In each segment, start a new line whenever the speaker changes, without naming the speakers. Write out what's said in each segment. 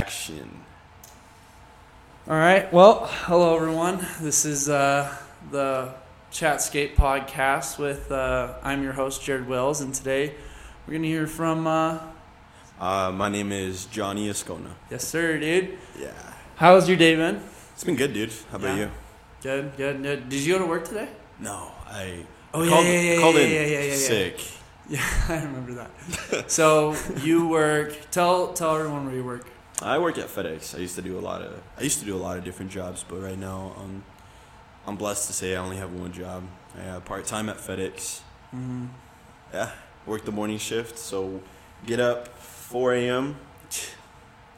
Action.
All right. Well, hello everyone. This is uh, the Chatscape podcast with uh, I'm your host Jared Wills, and today we're gonna hear from uh,
Uh, my name is Jony Ascona.
yes sir, dude.
Yeah.
How's your day been?
It's been good, dude. How about
Yeah.
you?
Good, good, good. Did you go to work today?
No, I
Oh, yeah,
called,
yeah, yeah,
called
yeah,
in
yeah, yeah, yeah, yeah.
sick.
Yeah, I remember that. so you work. Tell tell everyone where you work.
I work at FedEx. I used to do a lot of I used to do a lot of different jobs, but right now um, I'm blessed to say I only have one job. I have part time at FedEx.
Mm-hmm.
Yeah, work the morning shift. So get up 4 a.m.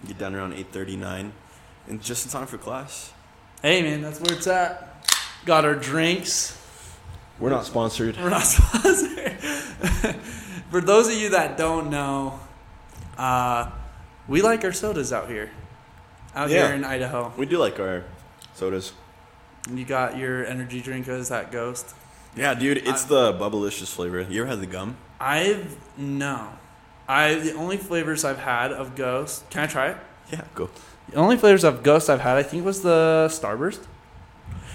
Get down around 8:39, and just in time for class.
Hey man, that's where it's at. Got our drinks.
We're not sponsored.
We're not sponsored. For those of you that don't know, uh, we like our sodas out here. Out
Yeah.
here in Idaho.
We do like our sodas.
You got your energy drink as that ghost.
Yeah, dude, it's the Bubblicious flavor. You ever had the gum?
I've no. I the only flavors I've had of Ghost. Can I try it?
Yeah, go.
The only flavors of Ghost I've had, I think, was the Starburst.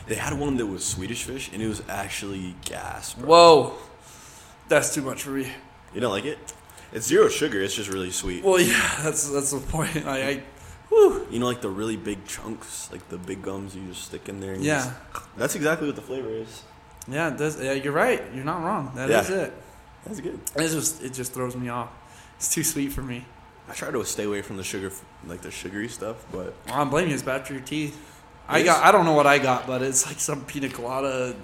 They had one that was Swedish fish, and it was actually gas. Bro.
Whoa, that's too much for me.
You don't like it? It's zero sugar. It's just really sweet.
Well, yeah, that's that's the point. I, I whew.
You know, like the really big chunks, like the big gums you just stick in there. And
yeah,
just- that's exactly what the flavor is.
yeah, does, yeah. You're right. You're not wrong. That is
Yeah.
it.
That's good.
It just it just throws me off. It's too sweet for me.
I try to stay away from the sugar, like the sugary stuff, but
Well, I'm blaming you. It's bad for your teeth. I got I don't know what I got, but it's like some pina colada,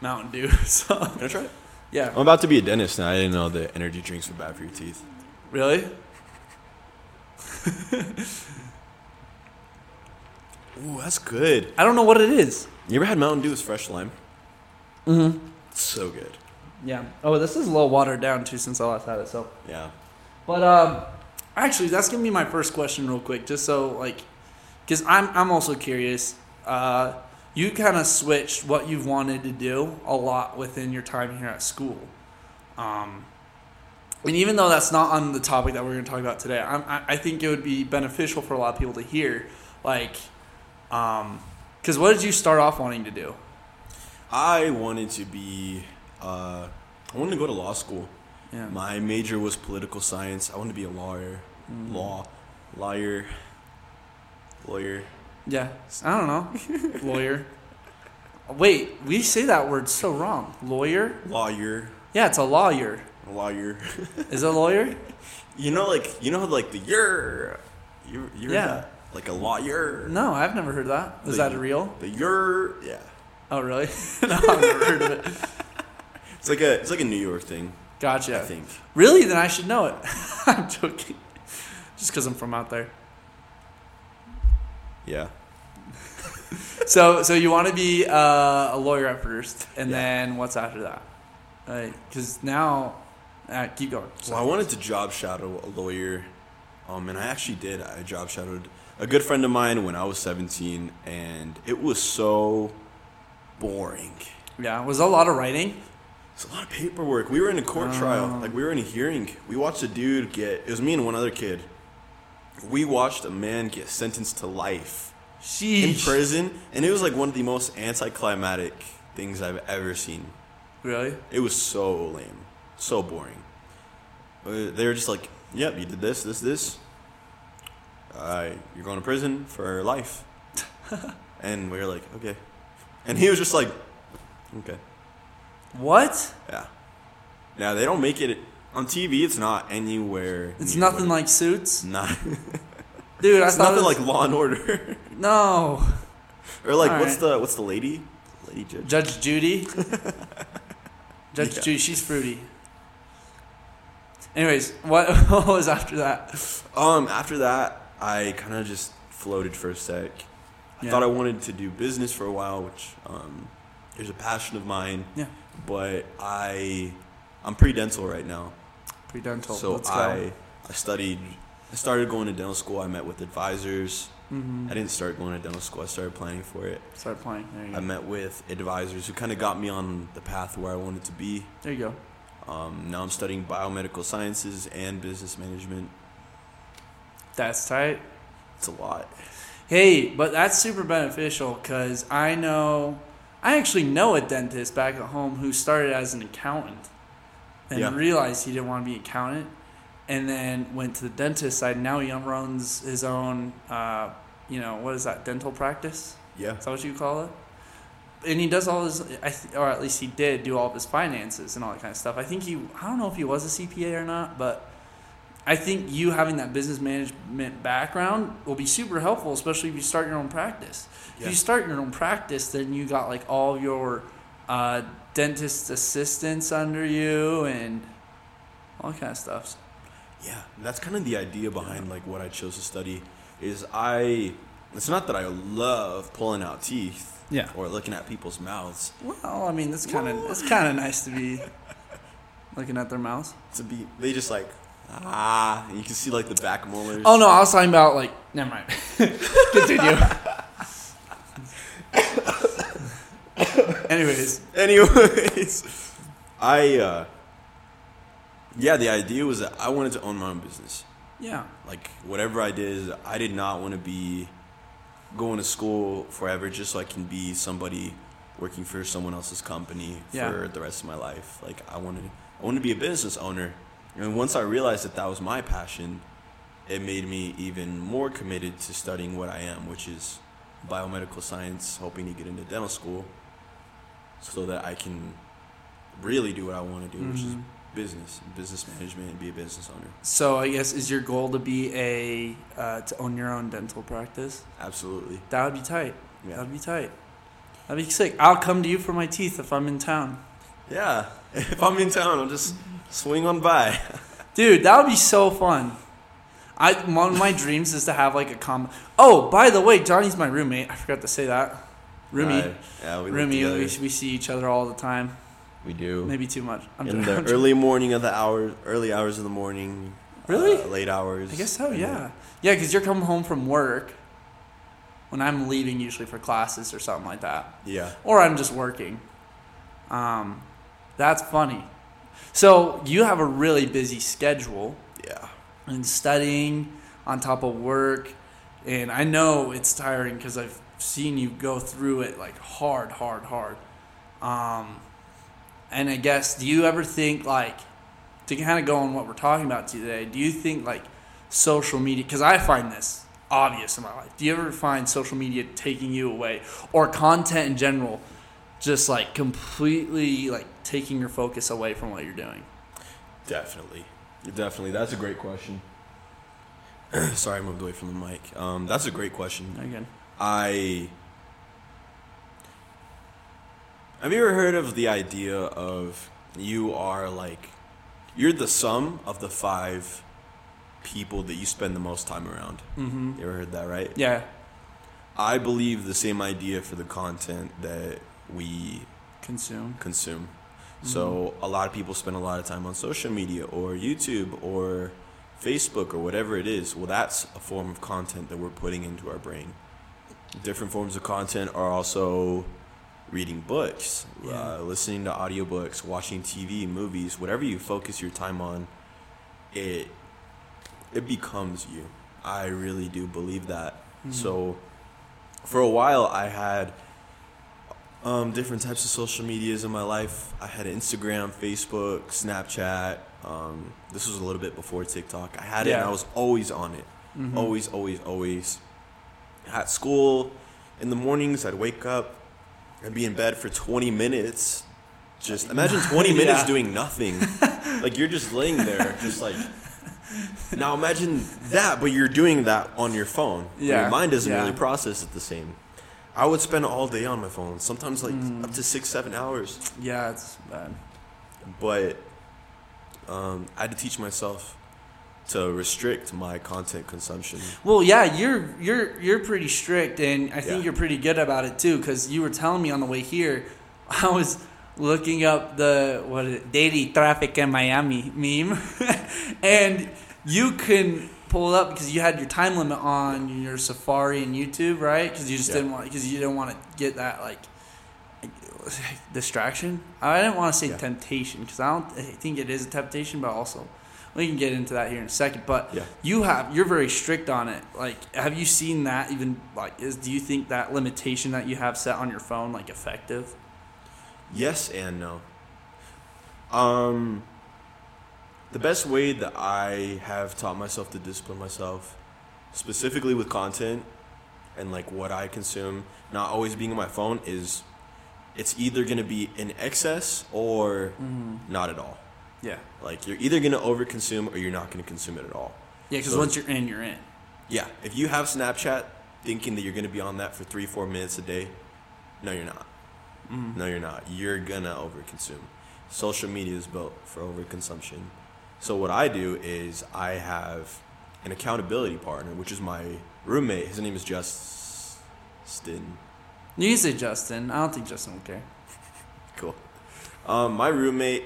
Mountain Dew. So
can I try it?
yeah,
I'm about to be a dentist now. I didn't know that energy drinks were bad for your teeth.
really.
Ooh, that's good.
I don't know what it is.
You ever had Mountain Dew with fresh lime?
Mm-hmm.
So good.
Yeah. Oh, this is a little watered down too since I last had it. So,
Yeah.
but um, actually, that's gonna be my first question, real quick, just so like, because I'm I'm also curious. Uh, you kind of switched what you've wanted to do a lot within your time here at school. Um, and even though that's not on the topic that we're going to talk about today, I'm, I, I think it would be beneficial for a lot of people to hear. Like, because what did you start off wanting to do?
I wanted to be, uh, I wanted to go to law school.
Yeah.
My major was political science. I wanted to be a lawyer,
Mm.
law, lawyer, lawyer.
Yeah. I don't know. Lawyer. Wait, we say that word so wrong. Lawyer?
Lawyer,
Yeah, it's a lawyer.
A lawyer.
Is it a lawyer?
you know, like you know, like the yer, you you
Yeah.
that? like a lawyer.
No, I've never heard that. Is
The-
that real?
The yer, yeah.
Oh, really? no, I've never heard of it.
It's like a it's like a New York thing.
Gotcha.
I think.
Really? Then I should know it. I'm joking. Just because I'm from out there.
Yeah.
So, so you want to be uh, a lawyer at first, and
Yeah.
then what's after that? Because now, uh, keep going.
So I wanted to job shadow a lawyer, um, and I actually did. I job shadowed a good friend of mine when I was 17, and it was so boring.
Yeah, it was a lot of writing?
It's a lot of paperwork. We were in a court trial.
Oh.
Like we were in a hearing. We watched a dude get. It was me and one other kid. We watched a man get sentenced to life in prison, and it was like one of the most anticlimactic things I've ever seen.
Really?
It was so lame, so boring. Uh, They were just like, "Yep, you did this, this, this. Uh, you're going to prison for life." and we were like, "Okay," and he was just like, "Okay."
What?
Yeah. Now they don't make it on TV. It's not anywhere.
It's nothing like Suits,
not.
dude. I
it's
thought
nothing
was,
like Law and Order,
no.
or like
All
what's
right.
the what's the lady? Lady Judge.
Judge Judy. Judge
Yeah.
Judy, she's fruity. Anyways, what, what was after that?
Um, after that, I kind of just floated for a sec. I
Yeah.
thought I wanted to do business for a while, which um, is a passion of mine.
Yeah.
But I, I'm pre-dental right now,
Pre-dental.
so
Let's go.
I, I studied. I started going to dental school. I met with advisors.
Mhm.
I didn't start going to dental school. I started planning for it.
Start playing. There you
I
go.
met with advisors who kind of got me on the path where I wanted to be.
There you go.
Um, now I'm studying biomedical sciences and business management.
That's tight.
It's a lot.
Hey, but that's super beneficial because I know, I actually know a dentist back at home who started as an accountant and
Yeah.
realized he didn't want to be an accountant and then went to the dentist side. Now he runs his own, uh, you know, what is that, dental practice?
Yeah.
Is that what you call it? And he does all his, I or at least he did do all of his finances and all that kind of stuff. I think he, I don't know if he was a CPA or not, but I think you having that business management background will be super helpful, especially if you start your own practice. If you start your own practice, then you got like all your uh, dentist assistants under you and all kind of stuff.
Yeah, that's kind of the idea behind like what I chose to study. Is I, it's not that I love pulling out teeth.
Yeah.
Or looking at people's mouths.
Well, I mean, that's kind of it's kind of nice to be looking at their mouths.
To be, they just like ah, you can see like the back molars.
Oh no, I was talking about like. Never mind. Continue. Anyways,
Anyways, I uh, yeah, the idea was that I wanted to own my own business.
yeah,
Like whatever I did, I did not want to be going to school forever just so I can be somebody working for someone else's company
Yeah.
for the rest of my life. Like I wanted, I wanted to be a business owner, and once I realized that that was my passion, it made me even more committed to studying what I am, which is biomedical science, hoping to get into dental school, so that I can really do what I want to do, which is
Mhm.
business, business management, and be a business owner.
so I guess is your goal to be a uh, to own your own dental practice?
Absolutely.
That would be tight.
Yeah.
That'd be tight. That'd be sick. I'll come to you for my teeth if I'm in town,
Yeah. If I'm in town, I'll just swing on by.
dude. That would be so fun. I one of my dreams is to have like a com. Oh, by the way, Jony's my roommate. I forgot to say that. Roomie,
Right. Yeah, we together.
We, we see each other all the time.
We do.
Maybe too much. I'm
in the early morning of the hours, early hours of the morning.
Really?
uh, late hours.
I guess so. Yeah,
then-
yeah. Because you're coming home from work when I'm leaving, usually for classes or something like that,
Yeah.
or I'm just working. Um, that's funny. So you have a really busy schedule
Yeah.
and studying on top of work, and I know it's tiring because I've seen you go through it like hard, hard, hard. Um, and I guess, do you ever think like to kind of go on what we're talking about today? Do you think like social media? Because I find this obvious in my life. Do you ever find social media taking you away, or content in general, just like completely like taking your focus away from what you're doing?
Definitely. Definitely. That's a great question. Sorry, I moved away from the mic. Um, that's a great question.
Again,
I. Have you ever heard of the idea of you are like. You're the sum of the five people that you spend the most time around?
mm-hmm.
You ever heard that, right?
yeah,
I believe the same idea for the content that we
consume.
consume. So a lot of people spend a lot of time on social media or YouTube or Facebook or whatever it is. Well, that's a form of content that we're putting into our brain. Different forms of content are also reading books,
Yeah.
uh, listening to audiobooks, watching TV, movies, whatever you focus your time on, it it becomes you. I really do believe that.
Mhm.
So for a while I had um, different types of social medias in my life. I had Instagram, Facebook, Snapchat. Um, this was a little bit before TikTok. I had it and I was always on it.
Mhm.
Always, always, always. At school, in the mornings, I'd wake up and be in bed for 20 minutes. Just imagine 20 minutes
Yeah.
doing nothing. like you're just laying there, just like. Now imagine that, but you're doing that on your phone.
Yeah,
Your mind doesn't
yeah.
really process it the same. I would spend all day on my phone, sometimes like
Mm.
up to six, seven hours.
Yeah, it's bad.
But um, I had to teach myself to restrict my content consumption.
Well, yeah, you're you're you're pretty strict, and I think
Yeah.
you're pretty good about it too. Because you were telling me on the way here, I was looking up the what is it, daily traffic in Miami meme, and you can pull it up because you had your time limit on your Safari and YouTube, right? Because you just
Yeah.
didn't want because you didn't want to get that like distraction. I didn't want to say
Yeah.
temptation because I don't I think it is a temptation, but also we can get into that here in a second. But
Yeah.
you have you're very strict on it. Like, have you seen that even like is do you think that limitation that you have set on your phone like effective?
Yes and no. Um, the best way that I have taught myself to discipline myself, specifically with content and like what I consume, not always being on my phone, is it's either gonna be in excess or not at all.
Yeah,
Like you're either gonna overconsume or you're not gonna consume it at all.
yeah. Because
So-
once you're in, you're in.
Yeah, if you have Snapchat thinking that you're gonna be on that for three, four minutes a day, no, you're not. No, you're not. You're gonna overconsume. Social media is built for overconsumption. So what I do is I have an accountability partner, which is my roommate. His name is Justin.
You can say Justin. I don't think Justin will care.
Cool. Um, my roommate,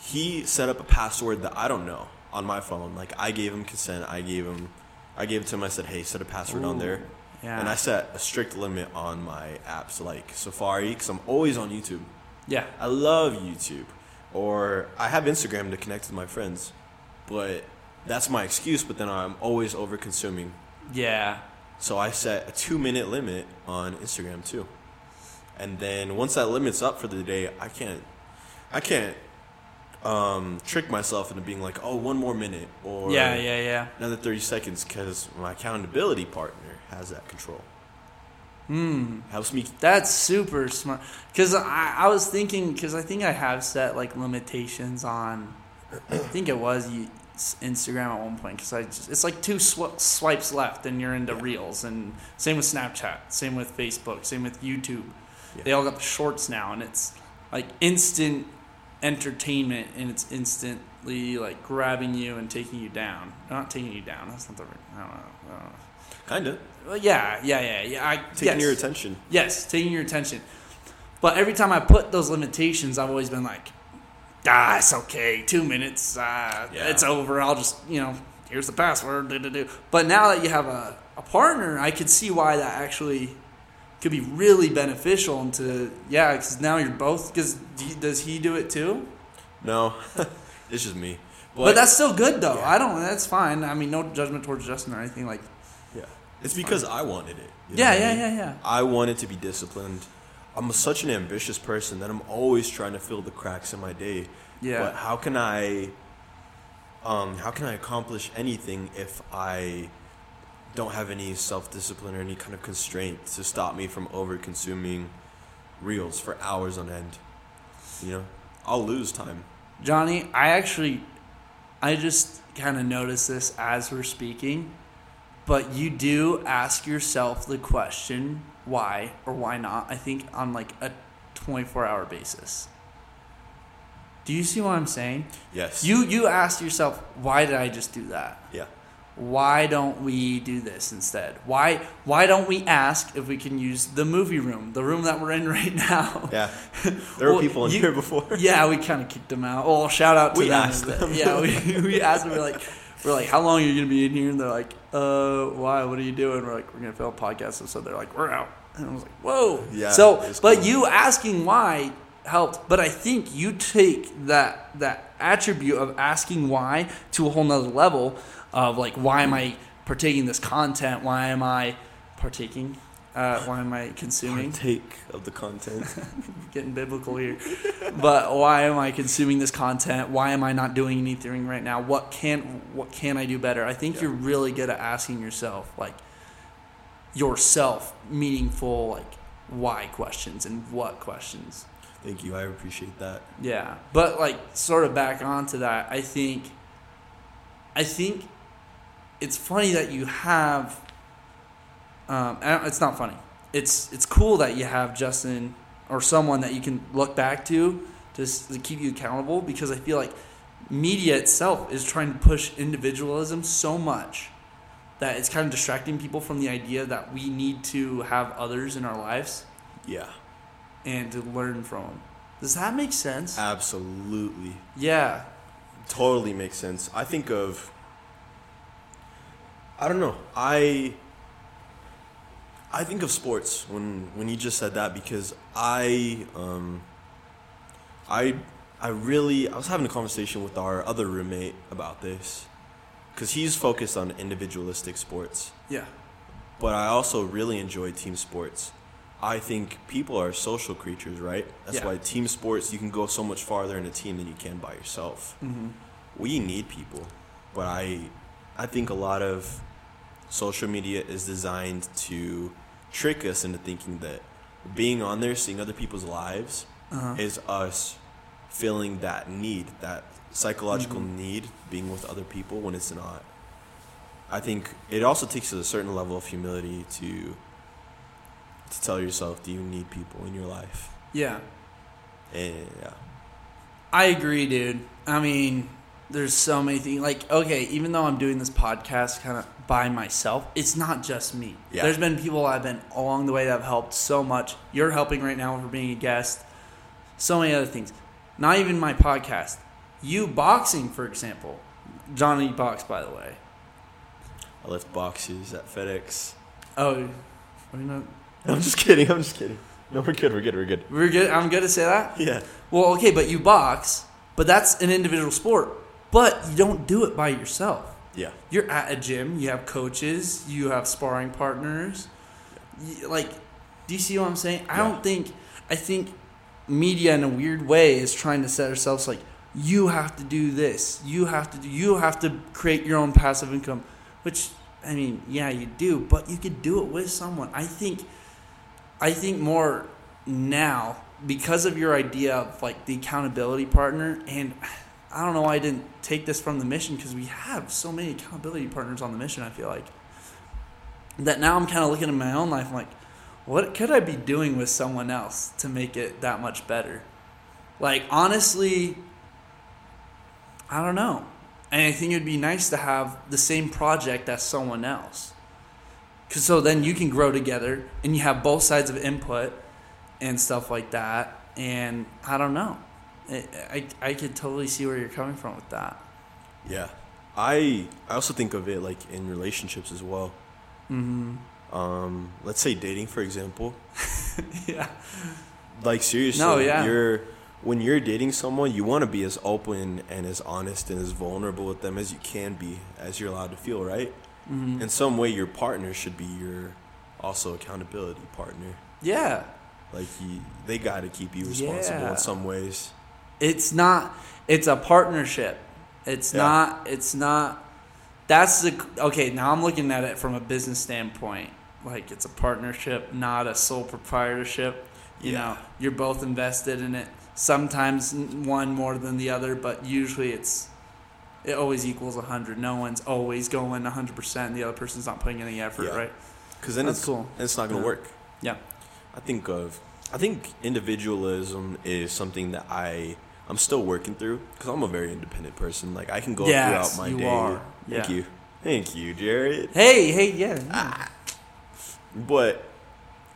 he set up a password that I don't know on my phone. Like I gave him consent. I gave him, I gave it to him. I said, "Hey, set a password on there."
Yeah.
And I set a strict limit on my apps like Safari because I'm always on YouTube.
yeah.
I love YouTube. Or I have Instagram to connect with my friends. But that's my excuse, but then I'm always over consuming.
Yeah.
So I set a two minute limit on Instagram too. And then once that limit's up for the day, I can't I can't um, trick myself into being like, oh, one more minute or
Yeah, yeah, yeah.
another 30 seconds because my accountability partner has that control.
Hmm.
Helps me
That's super smart. Because I, I was thinking, because I think I have set like limitations on, I think it was you, Instagram at one point. Because I just, it's like two sw- swipes left and you're into reels. And same with Snapchat, same with Facebook, same with YouTube.
Yeah.
They all got the shorts now, and it's like instant entertainment and it's instantly like grabbing you and taking you down. Not taking you down. That's not the right. I don't know. I don't know.
kind of
yeah, yeah, yeah, yeah. I,
taking
yes.
your attention.
Yes, taking your attention. But every time I put those limitations, I've always been like, ah, it's okay. Two minutes, uh,
Yeah.
it's over. I'll just, you know, here's the password. do, do, do. But now that you have a, a partner, I could see why that actually could be really beneficial. Into yeah, because now you're both. Because does he do it too?
No, it's just me.
But, that's still good though.
Yeah.
I don't. That's fine. I mean, no judgment towards Justin or anything. Like,
yeah, it's because I wanted it.
yeah,
what I
yeah,
mean?
yeah, yeah.
I wanted to be disciplined. I'm such an ambitious person that I'm always trying to fill the cracks in my day.
Yeah.
But how can I um how can I accomplish anything if I don't have any self-discipline or any kind of constraint to stop me from over consuming reels for hours on end? You know, I'll lose time.
Jony, I actually, I just kind of noticed this as we're speaking, but you do ask yourself the question why or why not, I think, on like a 24 hour basis. Do you see what I'm saying?
Yes.
You you ask yourself, why did I just do that?
Yeah.
Why don't we do this instead? Why why don't we ask if we can use the movie room, the room that we're in right now?
Yeah. There were
Well,
people in
you-
here before.
Yeah, we kind of kicked them out. Well, shout out to
We
them.
asked them.
Yeah, we, we asked them. We're like, we're like, how long are you gonna be in here? And they're like, uh, why? What are you doing? We're like, we're gonna film a podcast. And so they're like, we're out. And I was like, whoa.
Yeah,
So, but
cool.
you asking why helped. But I think you take that that attribute of asking why to a whole nother level of like, why am I partaking this content? Why am I partaking? Uh, why am I consuming?
Partake of the content.
getting biblical here. but why am I consuming this content? Why am I not doing anything right now? What can what can I do better? I think
Yeah.
you're really good at asking yourself like yourself meaningful like why questions and what questions.
Thank you. I appreciate that.
Yeah. But like sort of back onto that, I think I think it's funny that you have um, it's not funny. It's it's cool that you have Justin or someone that you can look back to to, to keep you accountable because I feel like media itself is trying to push individualism so much that it's kind of distracting people from the idea that we need to have others in our lives
Yeah.
and to learn from them. Does that make sense?
Absolutely.
Yeah.
totally makes sense. I think of I don't know. I I think of sports when when you just said that because I um I I really I was having a conversation with our other roommate about this cuz he's focused on individualistic sports
Yeah.
but I also really enjoy team sports. I think people are social creatures, right? That's
Yeah.
why team sports you can go so much farther in a team than you can by yourself.
Mm-hmm.
We need people, but I I think a lot of social media is designed to trick us into thinking that being on there, seeing other people's lives,
Uh-huh.
is us feeling that need, that psychological
Mhm.
need, being with other people when it's not. I think it also takes a certain level of humility to to tell yourself, do you need people in your life?
Yeah.
And yeah,
I agree, dude. I mean, there's so many things. Like, okay, even though I'm doing this podcast kind of by myself, it's not just me.
Yeah.
There's been people I've been along the way that have helped so much. You're helping right now for being a guest. So many other things. Not even my podcast. You boxing, for example. Jony Box, by the way.
I lift boxes at FedEx.
Oh, are you not?
I'm just kidding. I'm just kidding. No, we're good. We're good. We're good.
We're good. I'm good to say that.
Yeah.
Well, okay, but you box, but that's an individual sport. But you don't do it by yourself.
Yeah.
You're at a gym. You have coaches. You have sparring partners. You- like, do you see what I'm saying? I
Yeah.
don't think. I think media, in a weird way, is trying to set ourselves like you have to do this. You have to do. You have to create your own passive income. Which I mean, yeah, you do, but you could do it with someone. I think. I think more now because of your idea of like the accountability partner and I don't know why I didn't take this from the mission because we have so many accountability partners on the mission. I feel like that now I'm kind of looking at my own life. I'm like, what could I be doing with someone else to make it that much better? Like honestly, I don't know. And I think it'd be nice to have the same project as someone else. Cause so then you can grow together and you have both sides of input and stuff like that. And I don't know. I, I, could totally see where you're coming from with that.
Yeah. I I also think of it like in relationships as well.
Mm-hmm.
Um, let's say dating, for example.
yeah.
Like seriously,
No, yeah.
you're when you're dating someone, you want to be as open and as honest and as vulnerable with them as you can be, as you're allowed to feel, right?
Mm-hmm.
In some way, your partner should be your also accountability partner.
Yeah.
Like you, they got to keep you responsible
Yeah.
in some ways.
It's not. It's a partnership. It's
Yeah.
not. It's not. That's the okay. Now I'm looking at it from a business standpoint. Like it's a partnership, not a sole proprietorship. You
Yeah.
know, you're both invested in it. Sometimes one more than the other, but usually it's it always equals hundred. No one's always going hundred percent. The other person's not putting any effort,
Yeah.
right?
Because then
That's
it's
cool.
it's not gonna
Yeah.
work.
Yeah.
I think of I think individualism is something that I I'm still working through because I'm a very independent person. Like I can go
Yes,
throughout my
you
day.
are.
Thank
Yeah.
you, thank you, Jared.
Hey, hey, yeah. yeah.
But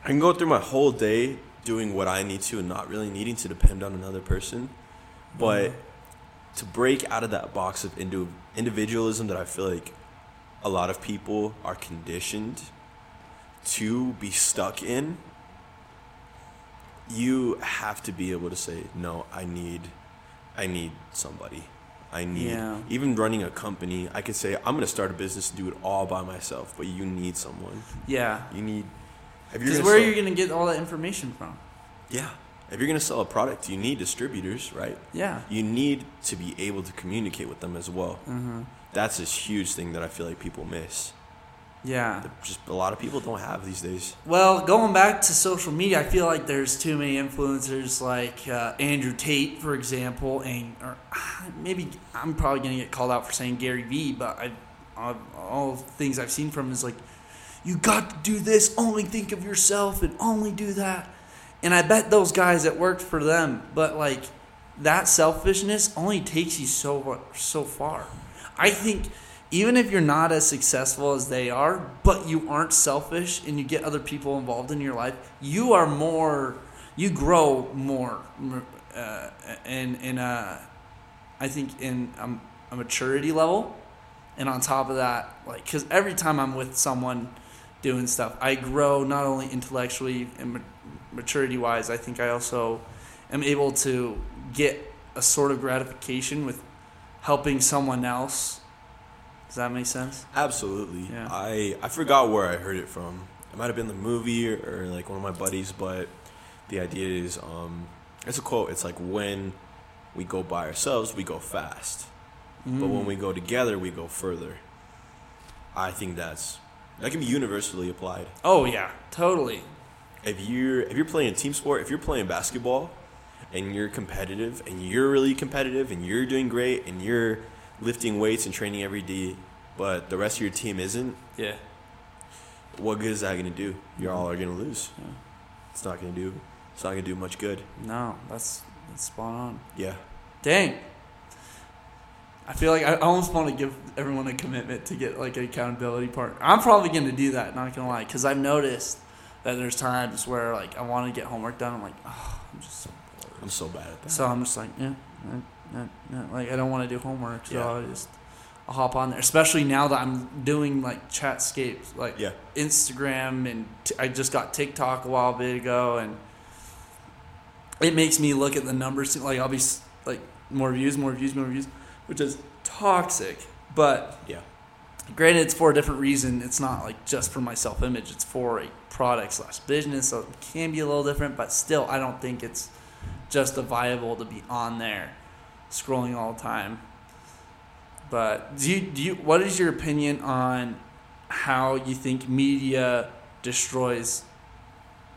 I can go through my whole day doing what I need to and not really needing to depend on another person. But
Mhm.
to break out of that box of indi- individualism that I feel like a lot of people are conditioned to be stuck in, you have to be able to say, no, I need, I need somebody. I need,
Yeah.
even running a company, I could say, I'm going to start a business and do it all by myself, but you need someone.
Yeah.
You need,
Because where are you going to get all that information from?
yeah. If you're going to sell a product, you need distributors, right?
Yeah.
You need to be able to communicate with them as well.
Mm-hmm.
That's a huge thing that I feel like people miss.
Yeah.
That just a lot of people don't have these days.
Well, going back to social media, I feel like there's too many influencers like uh, Andrew Tate, for example, and or maybe I'm probably gonna get called out for saying Gary Vee, but I, I all things I've seen from him is like, you got to do this, only think of yourself, and only do that. And I bet those guys it worked for them, but like that selfishness only takes you so so far. I think even if you're not as successful as they are, but you aren't selfish and you get other people involved in your life, you are more, you grow more, uh, in in a, I think in a, a maturity level, and on top of that, like because every time I'm with someone, doing stuff. I grow not only intellectually and ma- maturity wise. I think I also am able to get a sort of gratification with helping someone else. Does that make sense?
Absolutely.
Yeah.
I I forgot where I heard it from. It might have been the movie or, or like one of my buddies, but the idea is um it's a quote. It's like when we go by ourselves, we go fast. But when
Mm.
we go together, we go further. I think that's that can be universally applied.
Oh yeah, totally.
If you're if you're playing a team sport, if you're playing basketball and you're competitive and you're really competitive and you're doing great and you're lifting weights and training every day, but the rest of your team isn't,
Yeah.
what good is that going to do? You're all mm-hmm. are going to lose.
Yeah.
It's not going to do. It's not going to do much good.
No, that's that's spot on.
Yeah.
Dang. I feel like I almost want to give everyone a commitment to get like an accountability partner. I'm probably going to do that, not going to lie, because I've noticed that there's times where like I want to get homework done. I'm like, oh, I'm just so bored.
I'm so bad at that.
So I'm just like, yeah, like I don't want to do homework, so
Yeah.
I just I'll hop on there. Especially now that I'm doing like chatscapes, like
yeah.
Instagram, and t- I just got TikTok a while bit ago, and it makes me look at the numbers. Like I'll be like more views, more views, more views, which is toxic. But
Yeah.
granted, it's for a different reason. It's not like just for my self image. It's for a product slash business, so it can be a little different. But still, I don't think it's just a viable to be on there scrolling all the time. But do you, do you what is your opinion on how you think media destroys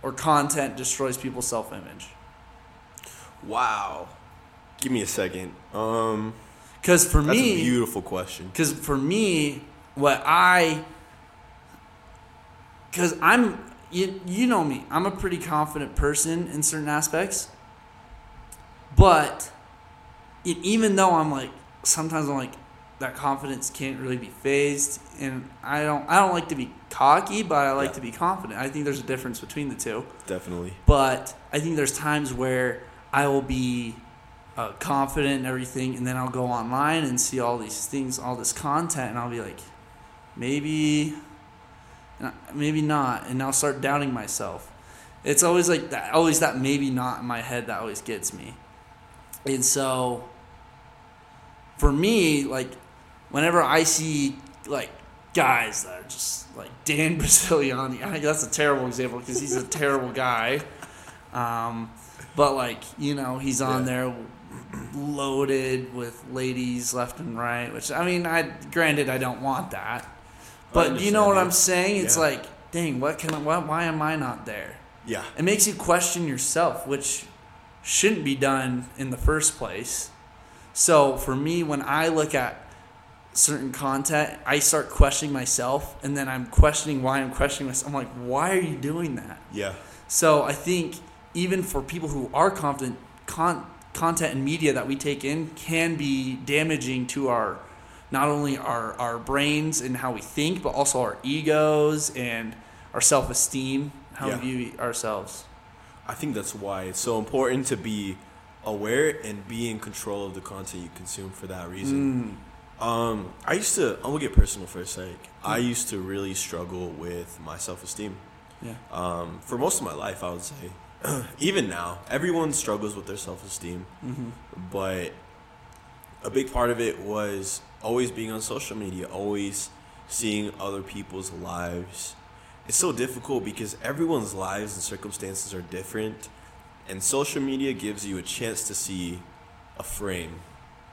or content destroys people's self image?
Wow. Give me a second. Um,
Because for
that's a
me,
beautiful question.
Because for me, what I, because I'm, you, you know me, I'm a pretty confident person in certain aspects. But even though I'm like, sometimes I'm like, that confidence can't really be phased, and I don't, I don't like to be cocky, but I like
Yeah.
to be confident. I think there's a difference between the two.
Definitely.
But I think there's times where I will be uh, confident and everything, and then I'll go online and see all these things, all this content, and I'll be like, maybe, maybe not, and I'll start doubting myself. It's always like that, always that maybe not in my head that always gets me. And so, for me, like, whenever I see like guys that are just like Dan Bilzerian, I that's a terrible example because he's a terrible guy. Um, but like you know, he's on
Yeah.
there loaded with ladies left and right. Which I mean, I granted I don't want that, but you know what I'm saying? It's
Yeah.
like, dang, what can I? Why, why am I not there?
Yeah.
It makes you question yourself, which shouldn't be done in the first place. So for me, when I look at certain content, I start questioning myself, and then I'm questioning why I'm questioning myself. I'm like, why are you doing that?
Yeah.
So I think even for people who are confident, con- content and media that we take in can be damaging to our not only our, our brains and how we think, but also our egos and our self esteem, how
Yeah.
we view ourselves.
I think that's why it's so important to be aware and be in control of the content you consume for that reason. Um, I used to, I'm gonna get personal for a sec. I used to really struggle with my self esteem.
Yeah.
Um, for most of my life, I would say. Even now, everyone struggles with their self esteem,
Mm-hmm.
but a big part of it was always being on social media, always seeing other people's lives. It's so difficult because everyone's lives and circumstances are different, and social media gives you a chance to see a frame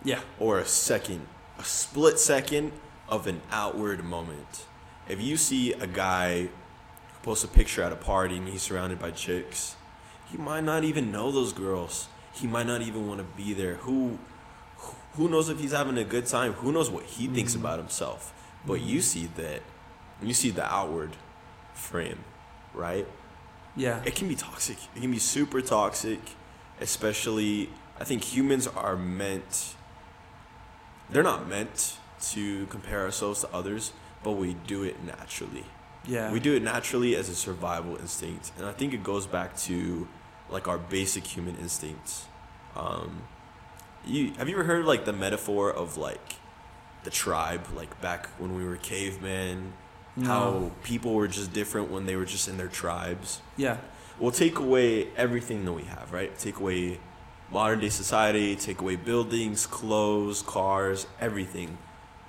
Yeah.
or a second, a split second of an outward moment. If you see a guy post a picture at a party and he's surrounded by chicks, he might not even know those girls. He might not even want to be there. Who who knows if he's having a good time? Who knows what he thinks mm-hmm. about himself? But you see that you see the outward frame, right?
Yeah.
it can be toxic. It can be super toxic, especially I think humans are meant they're not meant to compare ourselves to others, but we do it naturally.
Yeah.
We do it naturally as a survival instinct, and I think it goes back to like our basic human instincts. Um, you have you ever heard like the metaphor of like the tribe, like back when we were cavemen,
No.
How people were just different when they were just in their tribes.
Yeah.
We'll take away everything that we have, right? Take away modern day society, take away buildings, clothes, cars, everything.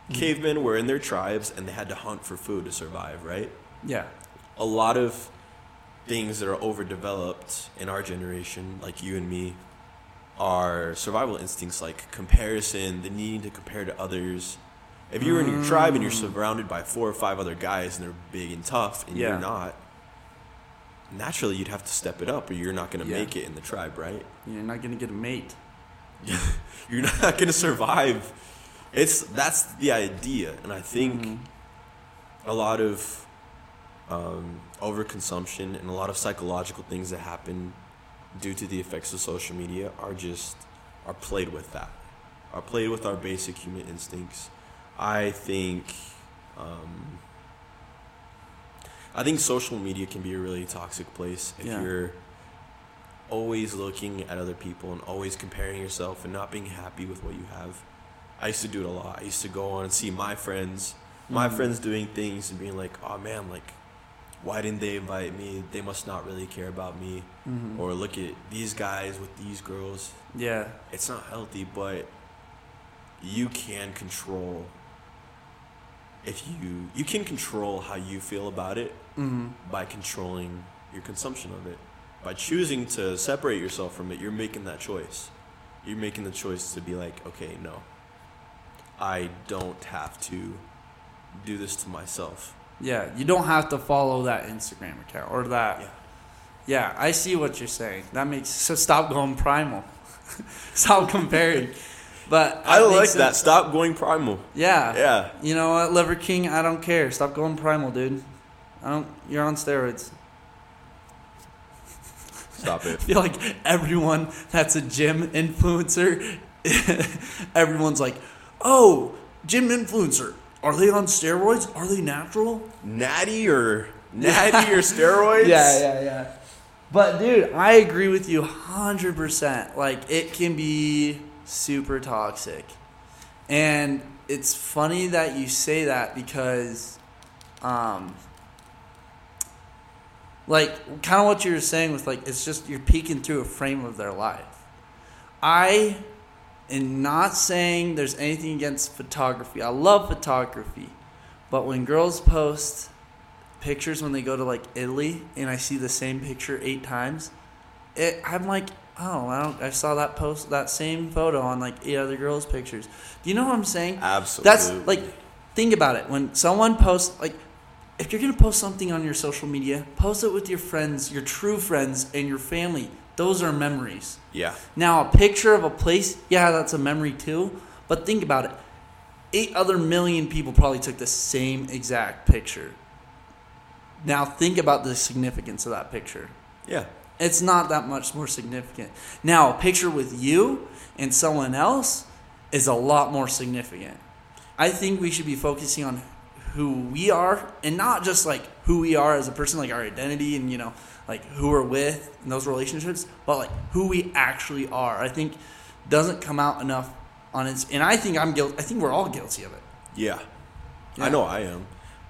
Mhm.
Cavemen were in their tribes and they had to hunt for food to survive, right?
Yeah.
A lot of things that are overdeveloped in our generation, like you and me, are survival instincts like comparison, the need to compare to others. If you were in your tribe and you're
Mm.
surrounded by four or five other guys and they're big and tough and
Yeah.
you're not, naturally you'd have to step it up or you're not going to
Yeah.
make it in the tribe, right?
You're not gonna get a mate.
you're not going to survive. It's that's the idea, and I think
Mhm.
a lot of um, overconsumption and a lot of psychological things that happen due to the effects of social media are just are played with that, are played with our basic human instincts. I think. Um, I think social media can be a really toxic place if
Yeah.
you're always looking at other people and always comparing yourself and not being happy with what you have. I used to do it a lot. I used to go on and see my friends, my
Mhm.
friends doing things and being like, "Oh man, like why didn't they invite me? They must not really care about me."
Mhm.
Or look at these guys with these girls.
yeah.
It's not healthy, but you can control if you you can control how you feel about it
hmm
by controlling your consumption of it. By choosing to separate yourself from it, you're making that choice. You're making the choice to be like, okay, no, I don't have to do this to myself.
Yeah. You don't have to follow that Instagram account or that.
Yeah.
Yeah, I see what you're saying. That makes so stop going primal. stop comparing. But
I
that
like that. Stop going primal.
Yeah.
Yeah.
You know what, Liver King? I don't care. Stop going primal, dude. I don't. You're on steroids.
Stop it.
I feel like everyone that's a gym influencer, everyone's like, "Oh, gym influencer. Are they on steroids? Are they natural?"
Natty or natty or steroids?
Yeah, yeah, yeah. But dude, I agree with you 100%. Like it can be super toxic. And it's funny that you say that because um like kind of what you were saying with like it's just you're peeking through a frame of their life. I am not saying there's anything against photography. I love photography. But when girls post pictures when they go to like Italy and I see the same picture eight times, it I'm like, oh, I don't I saw that post that same photo on like eight other girls' pictures. Do you know what I'm saying?
Absolutely.
That's like think about it. When someone posts like if you're gonna post something on your social media, post it with your friends, your true friends, and your family. Those are memories.
yeah.
Now, a picture of a place, yeah, that's a memory too. But think about it. Eight other million people probably took the same exact picture. Now, think about the significance of that picture.
Yeah.
It's not that much more significant. Now, a picture with you and someone else is a lot more significant. I think we should be focusing on who we are and not just like who we are as a person, like our identity and, you know, like who we're with in those relationships, but like who we actually are. I think doesn't come out enough on its, and I think I'm guilty. I think we're all guilty of it.
Yeah.
Yeah.
I know I am.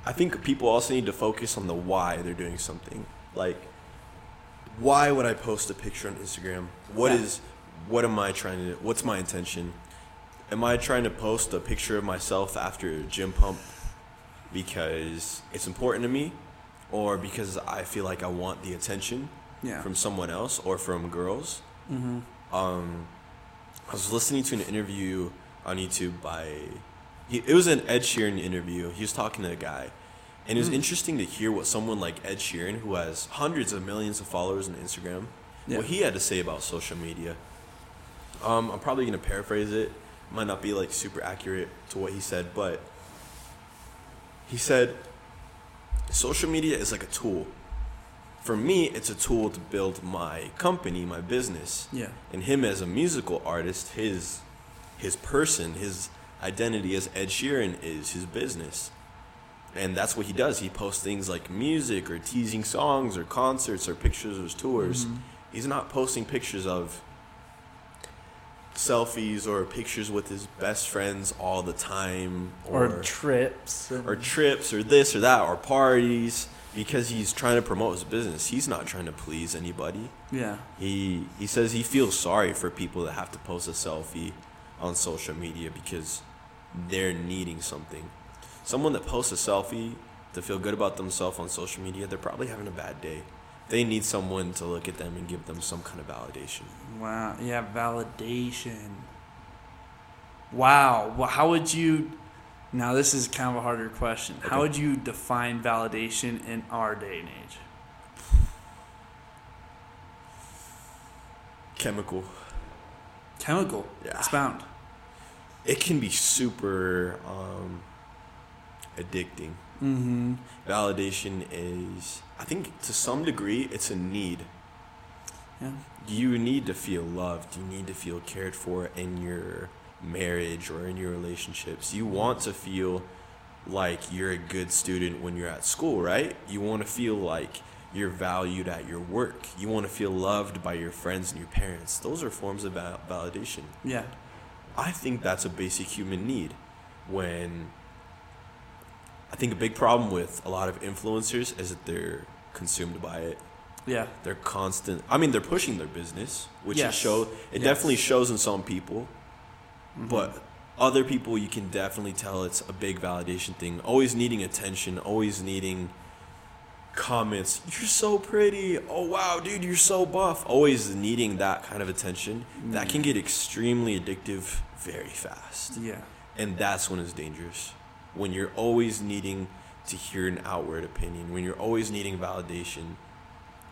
I think people also need to focus on the why they're doing something. Like, why would I post a picture on Instagram? What
Yeah.
is, what am I trying to, what's my intention? Am I trying to post a picture of myself after a gym pump because it's important to me or because I feel like I want the attention
Yeah.
from someone else or from girls?
mm-hmm.
um, I was listening to an interview on YouTube by, he, it was an Ed Sheeran interview. He was talking to a guy, and it was
Mm.
interesting to hear what someone like Ed Sheeran, who has hundreds of millions of followers on Instagram,
Yeah.
what he had to say about social media. Um, I'm probably gonna paraphrase it. Might not be like super accurate to what he said, but he said, social media is like a tool. For me, it's a tool to build my company, my business
Yeah.
and him as a musical artist, his his person, his identity as Ed Sheeran is his business. And that's what he does. He posts things like music or teasing songs or concerts or pictures of his tours.
Mhm.
He's not posting pictures of selfies or pictures with his best friends all the time, or
Or, trips. and-
or trips, or this or that, or parties, because he's trying to promote his business. He's not trying to please anybody.
yeah.
He he says he feels sorry for people that have to post a selfie on social media because they're needing something. Someone that posts a selfie to feel good about themselves on social media, they're probably having a bad day. They need someone to look at them and give them some kind of validation.
Wow. Yeah, validation. Wow. Well, how would you? Now this is kind of a harder question. How would you define validation in our day and age?
Chemical.
Chemical.
Yeah.
Expound.
It can be super um, addicting.
Mm-hmm.
Validation is, I think, to some degree, it's a need.
Yeah.
you need to feel loved. You need to feel cared for in your marriage or in your relationships. You want to feel like you're a good student when you're at school, right? You want to feel like you're valued at your work. You want to feel loved by your friends and your parents. Those are forms of val- validation.
Yeah.
I think that's a basic human need. When I think a big problem with a lot of influencers is that they're consumed by it
Yeah.
they're constant i mean they're pushing their business which
Yes.
it show it
Yes.
definitely shows in some people
Mhm.
but other people you can definitely tell it's a big validation thing always needing attention always needing comments you're so pretty oh wow dude you're so buff always needing that kind of attention that can get extremely addictive very fast
Yeah.
and that's when it's dangerous when you're always needing to hear an outward opinion when you're always needing validation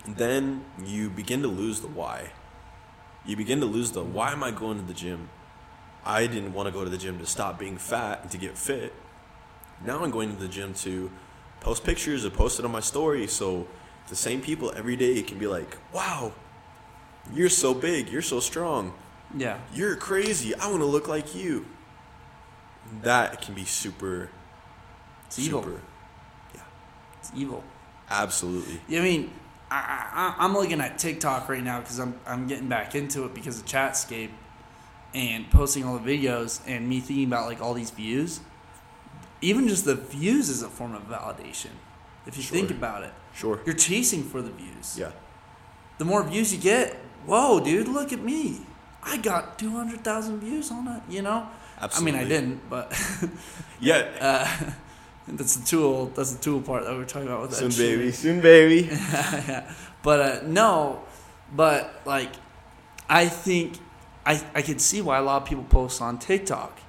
then you begin to lose the why you begin to lose the why am i going to the gym i didn't want to go to the gym to stop being fat and to get fit now i'm going to the gym to post pictures or post it on my story so the same people every day can be like wow you're so big you're so strong
Yeah.
you're crazy. I want to look like you. That can be super,
It's evil.
super, yeah.
It's evil.
absolutely.
I mean, I, I, I'm looking at TikTok right now because I'm, I'm getting back into it because of Chatscape and posting all the videos and me thinking about like all these views. Even just the views is a form of validation. If you think about it,
Sure.
you're chasing for the views.
Yeah.
The more views you get, whoa, dude, look at me. I got 200,000 views on it, you know?
Absolutely.
I mean, I didn't, but
Yeah.
uh, that's the tool. That's the tool part that we we're talking about with that. Soon,
baby. Soon, baby.
yeah. But uh, no, but like, I think I I could see why a lot of people post on TikTok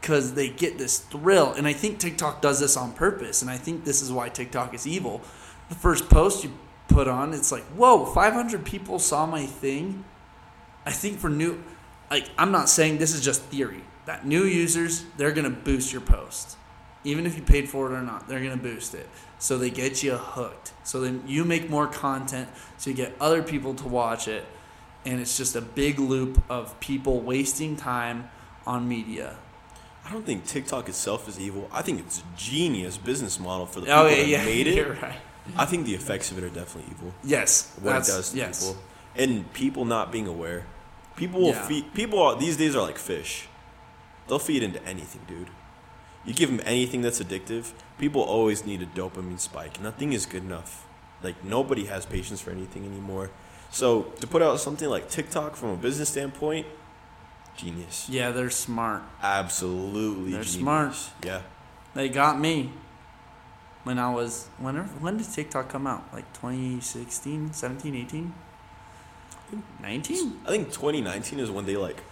because they get this thrill, and I think TikTok does this on purpose, and I think this is why TikTok is evil. The first post you put on, it's like, whoa, 500 people saw my thing. I think for new, like, I'm not saying this is just theory. That new users, they're gonna boost your post, even if you paid for it or not. They're gonna boost it, so they get you hooked. So then you make more content, so you get other people to watch it, and it's just a big loop of people wasting time on media.
I don't think TikTok itself is evil. I think it's a genius business model for the
Oh
people
yeah,
that
yeah,
made it.
You're right.
I think the effects of it are definitely evil.
Yes,
What it does to
yes.
people, and people not being aware. People will
Yeah.
feed. People are, these days are like fish. They'll feed into anything, dude. You give them anything that's addictive. People always need a dopamine spike. Nothing is good enough. Like nobody has patience for anything anymore. So to put out something like TikTok from a business standpoint, genius.
Yeah, they're smart.
Absolutely
They're
genius.
smart.
Yeah.
They got me when I was when when did TikTok come out? Like 2016, 17, 18? 19?
I think 2019 is when they like,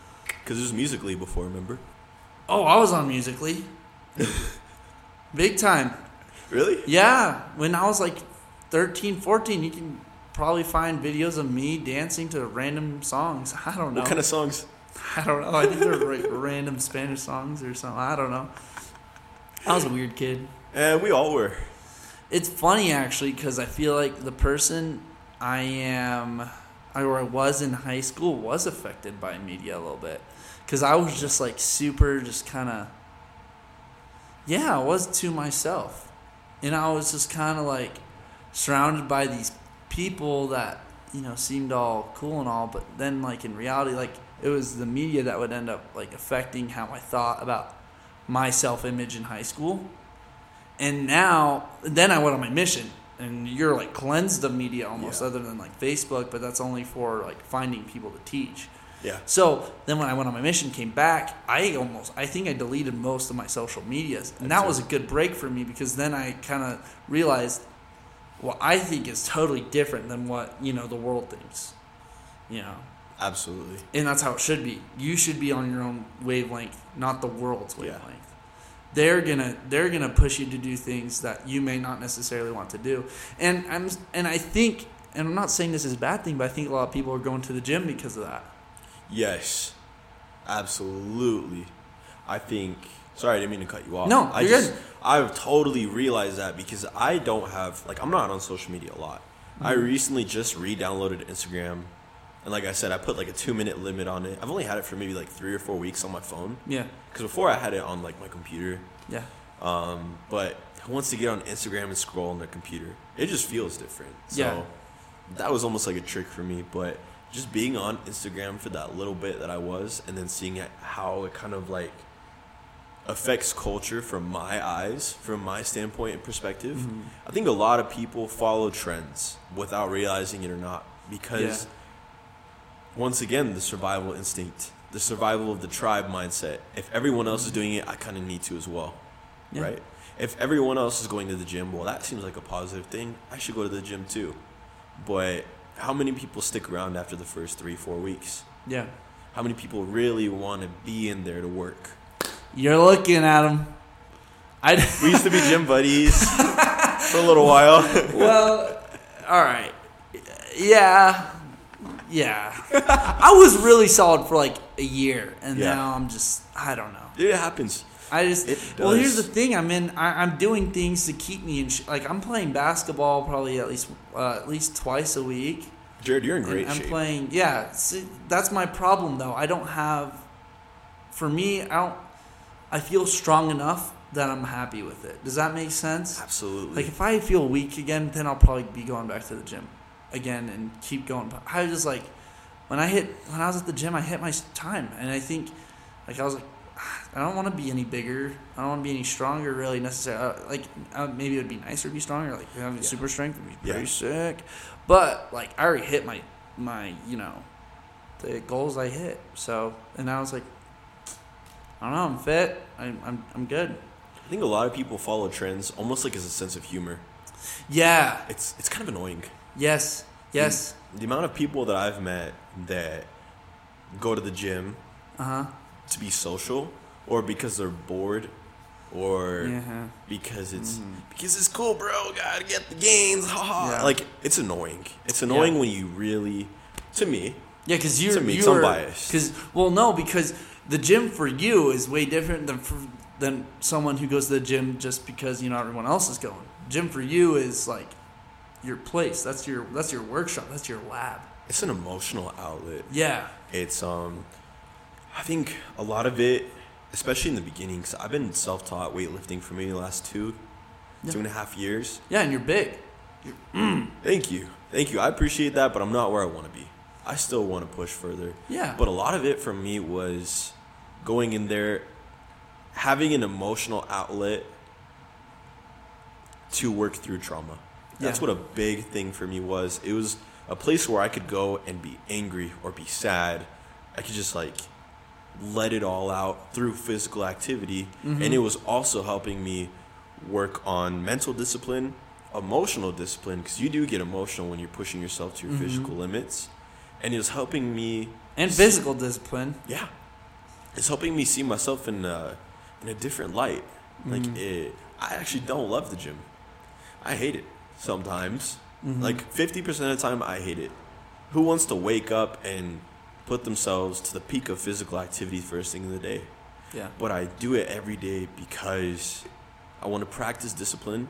because it was Musical.ly before. Remember?
Oh, I was on Musical.ly. Big time.
Really?
Yeah, when I was like 13, 14, you can probably find videos of me dancing to random songs. I don't know.
What kind of songs?
I don't know. I think they're like random Spanish songs or something. I don't know. I was a weird kid.
Eh, we all were.
It's funny actually because I feel like the person I am or I was in high school was affected by media a little bit because I was just like super, just kind of yeah, I was to myself, and I was just kind of like surrounded by these people that you know seemed all cool and all, but then like in reality, like it was the media that would end up like affecting how I thought about my self image in high school. And now, then I went on my mission, and you're like cleansed of media almost,
Yeah.
other than like Facebook, but that's only for like finding people to teach.
Yeah.
So then when I went on my mission, came back, I almost, I think I deleted most of my social medias. And that was a good break for me because then I kind of realized what I think is totally different than what, you know, the world thinks. You know,
Absolutely.
and that's how it should be. You should be on your own wavelength, not the world's
Yeah.
wavelength. They're gonna they're gonna push you to do things that you may not necessarily want to do. And I'm and I think and I'm not saying this is a bad thing, but I think a lot of people are going to the gym because of that.
Yes. Absolutely. I think. Sorry, I didn't mean to cut you off.
No,
I
you're
just,
good.
I've totally realized that because I don't have like I'm not on social media a lot. I
Mm-hmm.
recently just re-downloaded Instagram, and like I said, I put like a two-minute limit on it. I've only had it for maybe like three or four weeks on my phone
Yeah.
because before I had it on like my computer.
Yeah.
Um, but once they get on Instagram and scroll on their computer, it just feels different. So
Yeah.
that was almost like a trick for me. But just being on Instagram for that little bit that I was, and then seeing how it kind of like affects culture from my eyes, from my standpoint and perspective.
Mm-hmm.
I think a lot of people follow trends without realizing it or not because
Yeah.
once again the survival instinct the survival of the tribe mindset if everyone else is doing it i kind of need to as well
Yeah.
right if everyone else is going to the gym well that seems like a positive thing i should go to the gym too but how many people stick around after the first three four weeks
Yeah.
how many people really want to be in there to work
You're looking at them. I
we used to be gym buddies for a little while
well, all right. Yeah. Yeah. I was really solid for like a year, and
Yeah.
now I'm just, I don't know.
it happens
I just well. Here's the thing. I'm in. I, I'm doing things to keep me in. Sh- like I'm playing basketball probably at least uh, at least twice a week.
jared you're in great
I'm
shape
playing. Yeah, see, that's my problem though. I don't have. For me, I don't. I feel strong enough that I'm happy with it. Does that make sense?
absolutely
Like if I feel weak again, then I'll probably be going back to the gym again and keep going. But I was just like, when I hit, when I was at the gym, I hit my time, and I think, like I was like, "Ah, I don't want to be any bigger. I don't want to be any stronger, really necessarily. Uh, like uh, maybe it would be nicer to be stronger. Like having
Yeah.
super strength would be
Yeah.
pretty sick. But like I already hit my my you know the goals I hit. So and I was like, I don't know. I'm fit. I'm I'm, I'm good.
i think a lot of people follow trends almost like as a sense of humor
Yeah.
it's it's kind of annoying
Yes. Yes.
the amount of people that I've met that go to the gym
Uh huh.
to be social or because they're bored or
Yeah.
because it's because it's cool, bro. Gotta get the gains. Ha.
Yeah.
Like it's annoying. It's annoying
Yeah.
when you really, to me,
Yeah, because you're
To me,
you
'cause I'm biased.
Cause well, no, because the gym for you is way different than for, than someone who goes to the gym just because you know everyone else is going. Gym for you is like your place. That's your that's your workshop. That's your lab.
it's an emotional outlet.
Yeah.
It's um, I think a lot of it, especially in the beginning, because I've been self-taught weightlifting for maybe the last two,
Yeah.
two and a half years.
Yeah, and you're big. Mm.
Thank you, thank you. I appreciate that, but I'm not where I want to be. I still want to push further.
Yeah.
But a lot of it for me was going in there, having an emotional outlet to work through trauma. That's
Yeah.
what a big thing for me was. It was a place where I could go and be angry or be sad. I could just like let it all out through physical activity.
Mm-hmm.
And it was also helping me work on mental discipline, emotional discipline, because you do get emotional when you're pushing yourself to your
Mm-hmm.
physical limits. And it was helping me
and physical discipline.
yeah, it's helping me see myself in a, in a different light. Like
Mm-hmm.
it, I actually don't love the gym. I hate it sometimes.
Mm-hmm.
Like fifty percent of the time, I hate it. Who wants to wake up and put themselves to the peak of physical activity first thing in the day?
Yeah.
But I do it every day because I want to practice discipline,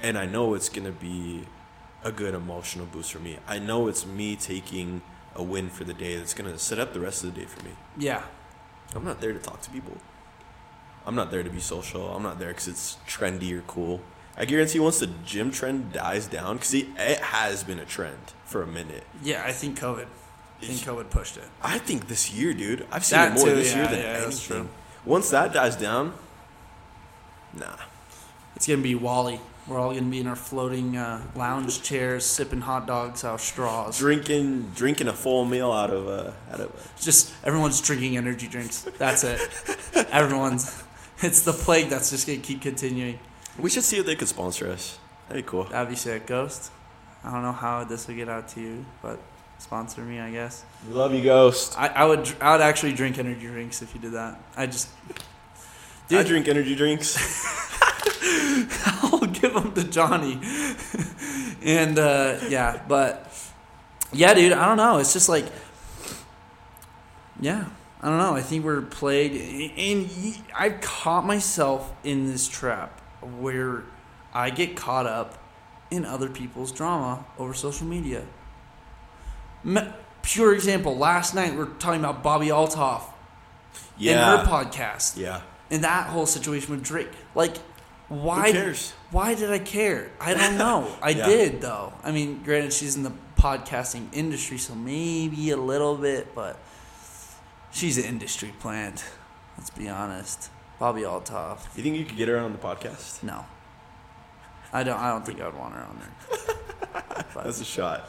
and I know it's gonna be a good emotional boost for me. I know it's me taking a win for the day that's gonna set up the rest of the day for me.
Yeah.
I'm not there to talk to people. I'm not there to be social. I'm not there because it's trendy or cool. I guarantee once the gym trend dies down, because it has been a trend for a minute.
Yeah, I think COVID. I think COVID pushed it.
I think this year, dude. I've seen
That
it more
too,
this year than
yeah,
anything.
that's true.
Once that dies down, nah.
It's gonna be WALL-E. We're all gonna be in our floating uh, lounge chairs, sipping hot dogs out of straws.
Drinking, drinking a full meal out of a, out of a
Just everyone's drinking energy drinks. That's it. everyone's. It's the plague that's just gonna keep continuing.
We should see if they could sponsor us. That'd be cool.
That'd be sick. Ghost. I don't know how this would get out to you, but sponsor me, I guess.
Love you, Ghost.
I, I would. I would actually drink energy drinks if you did that. I just.
I
Dude.
drink energy drinks.
I'll give them to Jony. and uh, yeah, but yeah, dude, I don't know. It's just like, yeah, I don't know. I think we're played, and I've caught myself in this trap where I get caught up in other people's drama over social media. Pure example. Last night we are talking about Bobbi Althoff
Yeah.
and her podcast
Yeah.
In that whole situation with Drake. Like, why?
Cares?
Why did I care? I don't know. I
Yeah.
did though. I mean, granted, she's in the podcasting industry, so maybe a little bit, but she's an industry plant. Let's be honest. Bobbi Althoff.
You think you could get her on the podcast?
No. I don't. I don't think I would want her on there.
That's a shot.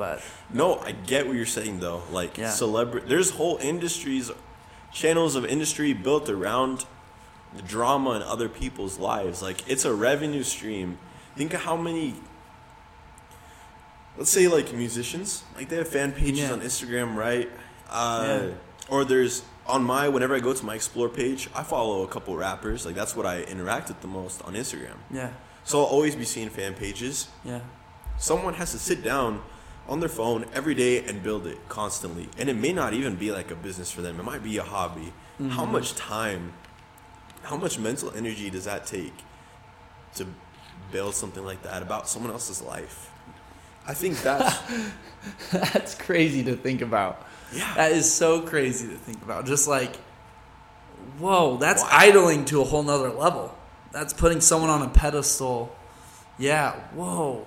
But
No, I get what you're saying though. Like
Yeah.
celebrity, there's whole industries, channels of industry built around the drama in other people's lives. Like it's a revenue stream. Think of how many. Let's say like musicians, like they have fan pages
Yeah.
on Instagram, right? Uh,
Yeah.
Or there's on my whenever I go to my explore page, I follow a couple rappers. Like that's what I interact with the most on Instagram.
yeah,
So I'll always be seeing fan pages
yeah,
someone has to sit down on their phone every day and build it constantly and it may not even be like a business for them it might be a hobby how
Mm-hmm.
much time how much mental energy does that take to build something like that about someone else's life i think that's
that's crazy to think about.
yeah
That is so crazy to think about. Just like, whoa, that's
Wow.
idling to a whole nother level. That's putting someone on a pedestal. Yeah, whoa.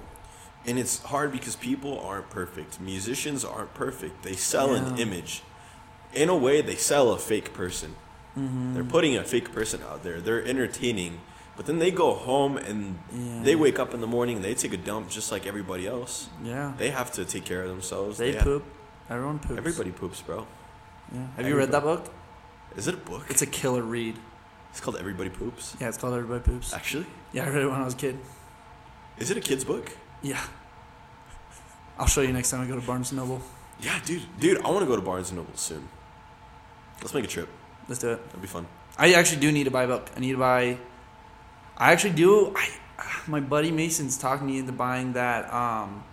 And it's hard because people aren't perfect musicians aren't perfect they sell an image in a way they sell a fake person
Mm-hmm.
They're putting a fake person out there. They're entertaining, but then they go home and
Yeah.
they wake up in the morning and they take a dump just like everybody else.
Yeah.
They have to take care of themselves.
They
have-
poop. Everyone poops.
Everybody poops, bro.
Yeah. Have you read that book?
Is it a book?
It's a killer read.
It's called Everybody Poops.
Yeah, it's called Everybody Poops.
Actually,
Yeah, I read it when I was a kid.
is it a kid's book?
Yeah. I'll show you next time I go to Barnes and Noble.
Yeah, dude. Dude, I want to go to Barnes and Noble soon. Let's make a trip.
Let's do it.
That'd be fun.
I actually do need to buy a book. I need to buy. I actually do. I my buddy Mason's talking me into buying that. Um,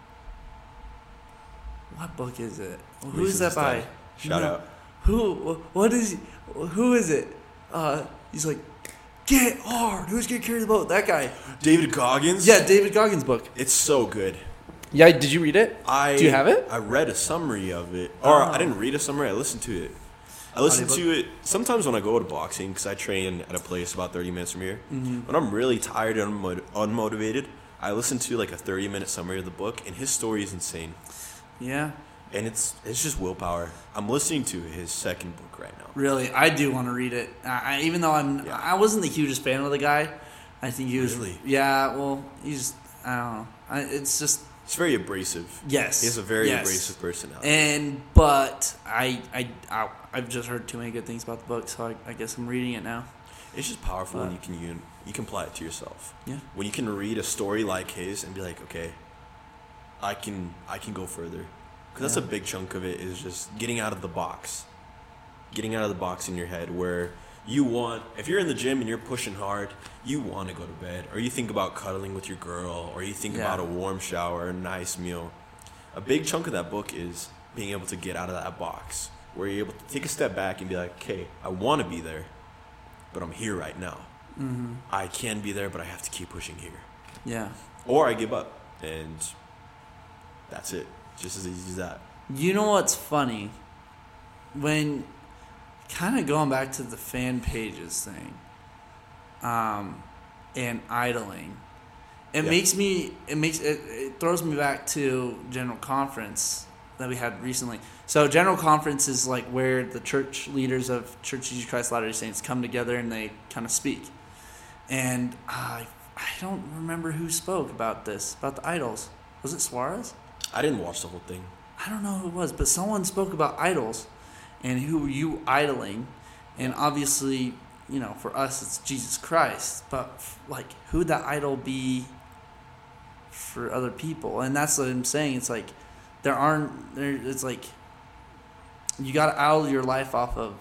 what book is it? Who is that by?
Shout
No.
out.
Who? What is? Who is it? Uh, he's like, get hard. Who's gonna carry the boat? That guy.
David Goggins.
Yeah, David Goggins' book.
It's so good.
Yeah, did you read it?
I
Do you have it?
I read a summary of it, or
Oh.
I didn't read a summary. I listened to it. I listen to it sometimes when I go to boxing because I train at a place about thirty minutes from here.
Mm-hmm.
When I'm really tired and unmo- unmotivated, I listen to like a thirty minute summary of the book, and his story is insane.
Yeah,
And it's it's just willpower. I'm listening to his second book right now.
really. I do want to read it. I, I, even though I'm,
Yeah.
I wasn't the hugest fan of the guy. I think he was.
Really?
Yeah. Well, he's. I don't know. I, it's just
It's very abrasive.
yes.
He has a very
yes.
abrasive personality.
And but I, I I I've just heard too many good things about the book, so I, I guess I'm reading it now.
It's just powerful when you can you, you can apply it to yourself.
Yeah.
When you can read a story like his and be like, okay, I can I can go further. That's a big chunk of it is just getting out of the box, getting out of the box in your head where you want if you're in the gym and you're pushing hard, you want to go to bed, or you think about cuddling with your girl, or you think
Yeah.
about a warm shower, a nice meal. A big chunk of that book is being able to get out of that box, where you're able to take a step back and be like, okay, I want to be there, but I'm here right now.
Mm-hmm.
I can be there, but I have to keep pushing here.
Yeah.
Or I give up, and that's it. Just as easy as that.
You know what's funny? When kind of going back to the fan pages thing, um, and idling, it
Yeah.
makes me it makes it, it throws me back to general conference that we had recently. So general conference is like where the church leaders of Church of Jesus Christ Latter Day Saints come together and they kind of speak. And uh, I don't remember who spoke about this about the idols. Was it Suarez?
I didn't watch the whole thing.
I don't know who it was, but someone spoke about idols and who were you idling. And obviously, you know, for us it's Jesus Christ, but like who would that idol be for other people? And that's what I'm saying. It's like there aren't there it's like you got to idle your life off of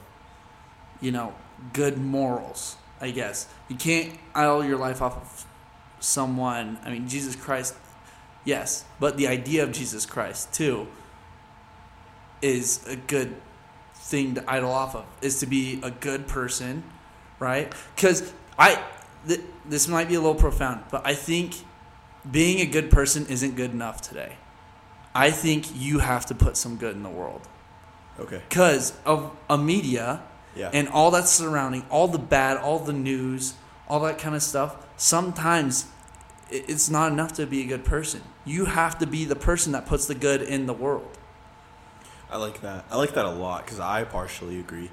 you know, good morals, I guess. You can't idle your life off of someone. I mean, Jesus Christ Yes, but the idea of Jesus Christ too is a good thing to idle off of. Is to be a good person, right? Because I th- this might be a little profound, but I think being a good person isn't good enough today. I think you have to put some good in the world
Okay.
because of a media
Yeah.
and all that's surrounding all the bad, all the news, all that kind of stuff. Sometimes it's not enough to be a good person. You have to be the person that puts the good in the world.
I like that. I like that a lot because I partially agree.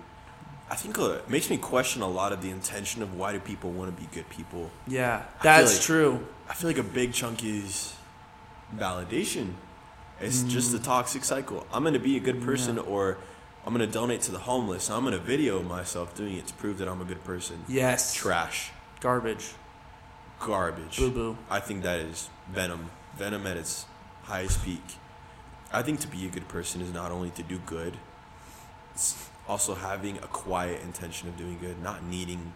I think uh, it makes me question a lot of the intention of why do people want to be good people.
Yeah,
I
that's
like-
true.
I feel like a big chunk is validation. It's just the toxic cycle. I'm gonna be a good person,
Yeah.
or I'm gonna donate to the homeless. I'm gonna video myself doing it to prove that I'm a good person.
Yes,
Trash,
garbage,
garbage.
boo boo.
I think that is venom. Venom at its highest peak. I think to be a good person is not only to do good, it's also having a quiet intention of doing good, not needing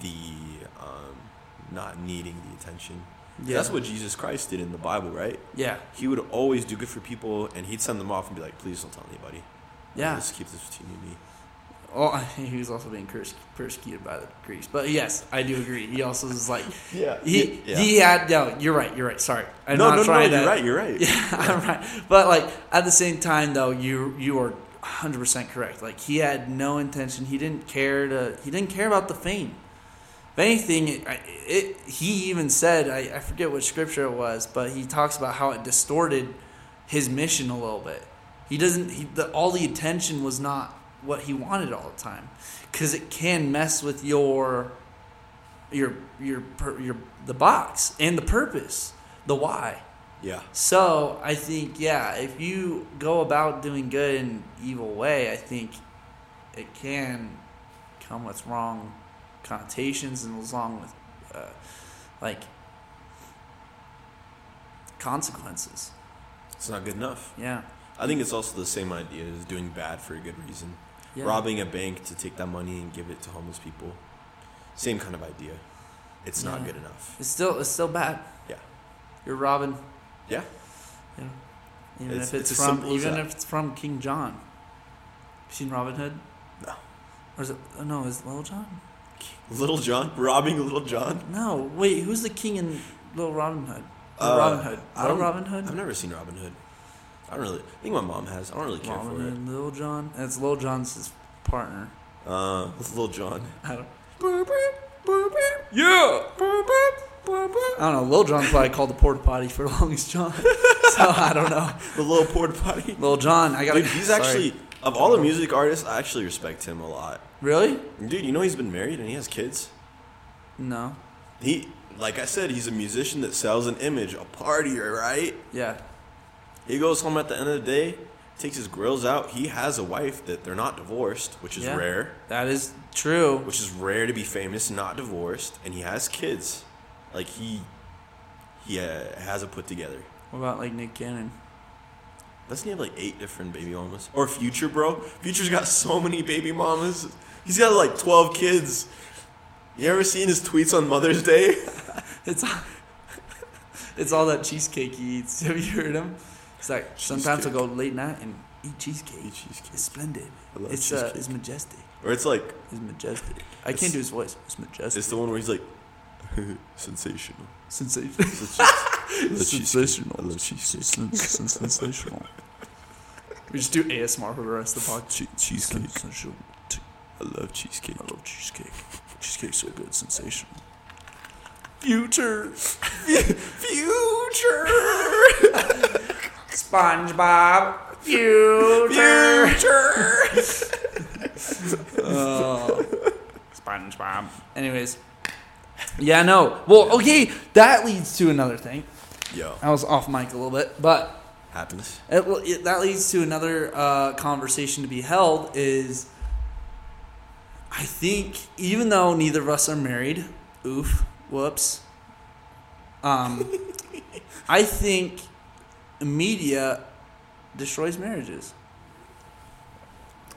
the um, not needing the attention.
Yeah,
That's what Jesus Christ did in the Bible, right?
Yeah,
He would always do good for people, and he'd send them off and be like, "Please don't tell anybody.
yeah.
Let's keep this between you and me."
Well, oh, he was also being pers- persecuted by the Greeks, but yes, I do agree. He also was like
Yeah.
he
yeah.
he had no. You're right. You're right. Sorry, I'm
no,
not
no, no,
trying
You're
to.
right. You're right.
Yeah, I'm right. But like at the same time, though, you you are 100 percent correct. Like he had no intention. He didn't care to. He didn't care about the fame. If anything, it, I- it he even said I, I forget which scripture it was, but he talks about how it distorted his mission a little bit. He doesn't. He, the, all the attention was not what he wanted all the time, because it can mess with your your your your the box and the purpose, the why.
Yeah.
So I think, yeah, if you go about doing good in an evil way, I think it can come with wrong connotations and along with uh, like consequences.
It's not good enough.
Yeah.
I think it's also the same idea as doing bad for a good reason.
Yeah.
Robbing a bank to take that money and give it to homeless people. Same kind of idea. It's not good enough.
It's still it's still bad.
Yeah.
You're robbing.
Yeah.
Know, even
It's-
if it's,
it's
from even if it's from King John. You seen Robin Hood?
No.
Or is it? Oh, no, is it Little John?
Little John? Robbing Little John?
No, wait. Who's the king in Little Robin Hood?
Uh,
Robin Hood. Little Robin Hood.
I've never seen Robin Hood. I don't really. I think my mom has. I don't really care
Robin
for
Hood, Little John. And it's Little John's his partner.
it. Uh, Little John.
I don't. Yeah. I don't know. Lil Jon probably called the porta potty for longest John. so I don't know.
The little porta potty.
Lil Jon, I got.
Dude, he's actually of all the music artists. I actually respect him a lot.
really
Dude, you know he's been married and he has kids.
no.
He, like I said, he's a musician that sells an image, a partier, right?
Yeah.
He goes home at the end of the day, takes his grills out. He has a wife that they're not divorced, which is
Yeah.
rare.
That is true.
Which is rare to be famous, not divorced, and he has kids. Like he, he uh, has it put together.
What about like Nick Cannon?
Doesn't he have like eight different baby mamas? Or Future, bro? Future's got so many baby mamas. He's got like twelve kids. You ever seen his tweets on Mother's Day?
It's it's all that cheesecake he eats. Have you heard him? It's like sometimes I'll go late night and eat cheesecake.
Eat cheesecake.
It's splendid.
I love
It's uh, it's majestic.
Or it's like
It's majestic. I
It's-
can't do his voice. It's majestic.
it's the one where he's like sensational.
sensational. Sensational.
I love cheesecake.
Sensational. We just do ASMR for the rest of the podcast.
Che- cheesecake.
Sensational.
I love cheesecake.
I love cheesecake. Cheesecake's so good. Sensational. Future.
Future.
SpongeBob. Future.
Future.
Oh. SpongeBob. Anyways. Yeah, no. Well, okay, that leads to another thing.
Yo,
I was off mic a little bit, but
happens.
it, it, that leads to another uh, conversation to be held. Is I think even though neither of us are married, oof, whoops. Um, I think media destroys marriages.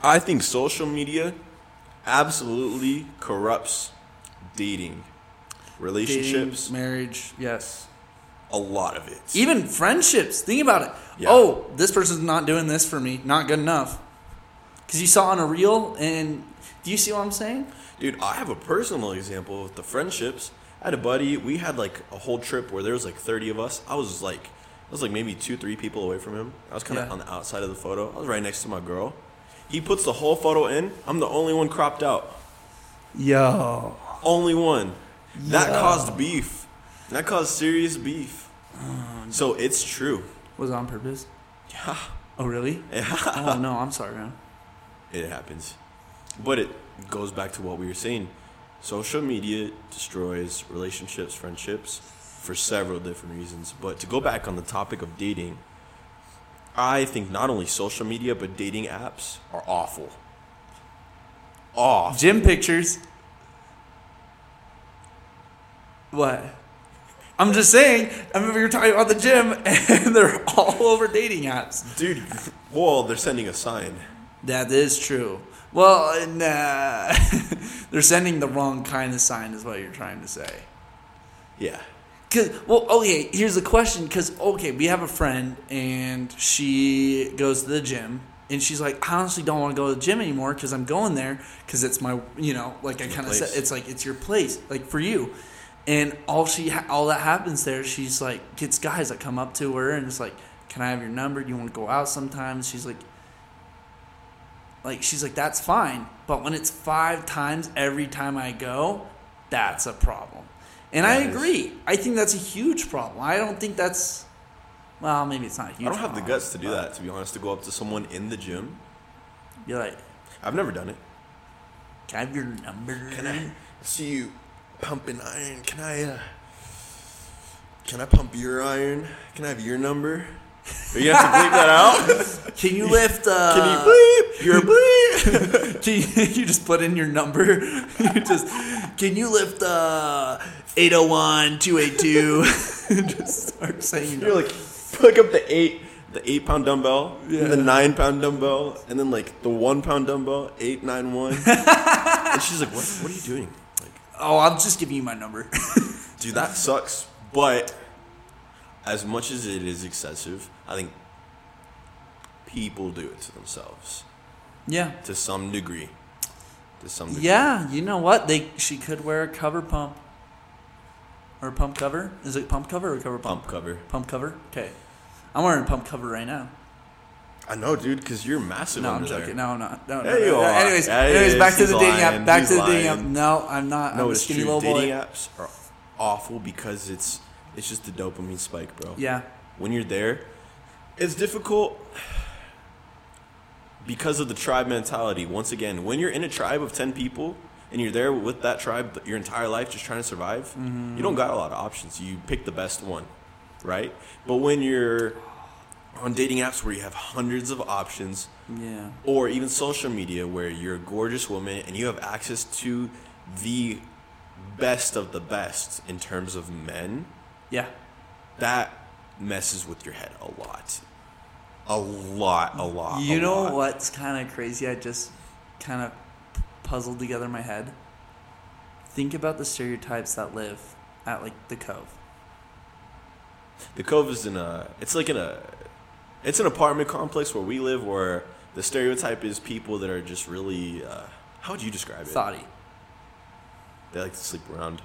I think social media absolutely corrupts dating, relationships,
Dating, marriage, yes.
a lot of it.
Even friendships. Think about it.
Yeah.
Oh, this person's not doing this for me. Not good enough. Because you saw on a reel, and do you see what I'm saying?
Dude, I have a personal example with the friendships. I had a buddy. We had like a whole trip where there was like 30 of us. I was like, I was like maybe two, three people away from him. I was kind of
Yeah.
on the outside of the photo. I was right next to my girl. He puts the whole photo in. I'm the only one cropped out.
Yo.
Only one. That caused beef. That caused serious beef. Mm. So it's true.
Was it on purpose?
Yeah.
Oh, really?
Yeah.
oh, no, I'm sorry, man.
It happens. But it goes back to what we were saying. Social media destroys relationships, friendships for several different reasons. But to go back on the topic of dating, I think not only social media but dating apps are awful. Off.
Gym pictures. What? I'm just saying, I remember you were talking about the gym, and they're all over dating apps.
Dude, well, they're sending a sign.
That is true. Well, nah. Uh, they're sending the wrong kind of sign, is what you're trying to say.
Yeah.
Cause well, okay. Here's the question. Cause okay, we have a friend and she goes to the gym and she's like, I honestly don't want to go to the gym anymore because I'm going there because it's my, you know, like I kind of said, it's like it's your place, like for you. And all she, ha- all that happens there, she's like gets guys that come up to her and it's like, can I have your number? Do you want to go out sometimes? She's like, like she's like that's fine, but when it's five times every time I go, that's a problem. And I
That is-
agree. I think that's a huge problem. I don't think that's. Well, maybe it's not a huge.
I don't have the guts to do that, to be honest, to go up to someone in the gym.
You're like,
I've never done it.
can I have your number?
Can I see you pumping iron? Can I uh Can I pump your iron? Can I have your number? Are you have to bleep that out?
Can you lift? Uh,
Can you bleep? Your bleep?
Can you, you just put in your number? You just can you lift uh 801 282 just start saying
You're like pick up the eight the eight pound dumbbell,
Yeah.
and the nine pound dumbbell, and then like the one pound dumbbell, eight nine one. and she's like, "What? What are you doing?" Like,
Oh, I'm just giving you my number.
dude, that sucks. But as much as it is excessive, I think people do it to themselves
yeah.
to some degree. To some degree.
Yeah, you know what? They she could wear a cover pump. Or pump cover? Is it pump cover or cover pump?
Pump cover.
Pump cover? Okay. I'm wearing a pump cover right now.
I know, dude, because you're massive
No, I'm joking.
there.
No, I'm not. No, no, no,
you
no.
are.
Anyways,
Yeah,
anyways, back to the dating app. Back
He's
to the dating app. No, I'm not.
No,
I'm a
it's
skinny
true.
little
Dating
boy.
apps are awful because it's it's just the dopamine spike, bro.
Yeah.
When you're there, it's difficult because of the tribe mentality. Once again, when you're in a tribe of 10 people and you're there with that tribe your entire life just trying to survive,
Mm-hmm.
you don't got a lot of options. You pick the best one, right? But when you're on dating apps where you have hundreds of options,
Yeah.
or even social media where you're a gorgeous woman and you have access to the best of the best in terms of men,
Yeah.
that messes with your head a lot. A lot, a lot.
You
a
know
lot.
what's kind of crazy? I just kind of puzzled together in my head. Think about the stereotypes that live at like the Cove.
The Cove is in a. It's like in a. It's an apartment complex where we live, where the stereotype is people that are just really. Uh, how would you describe it?
Thoughty.
They like to sleep around.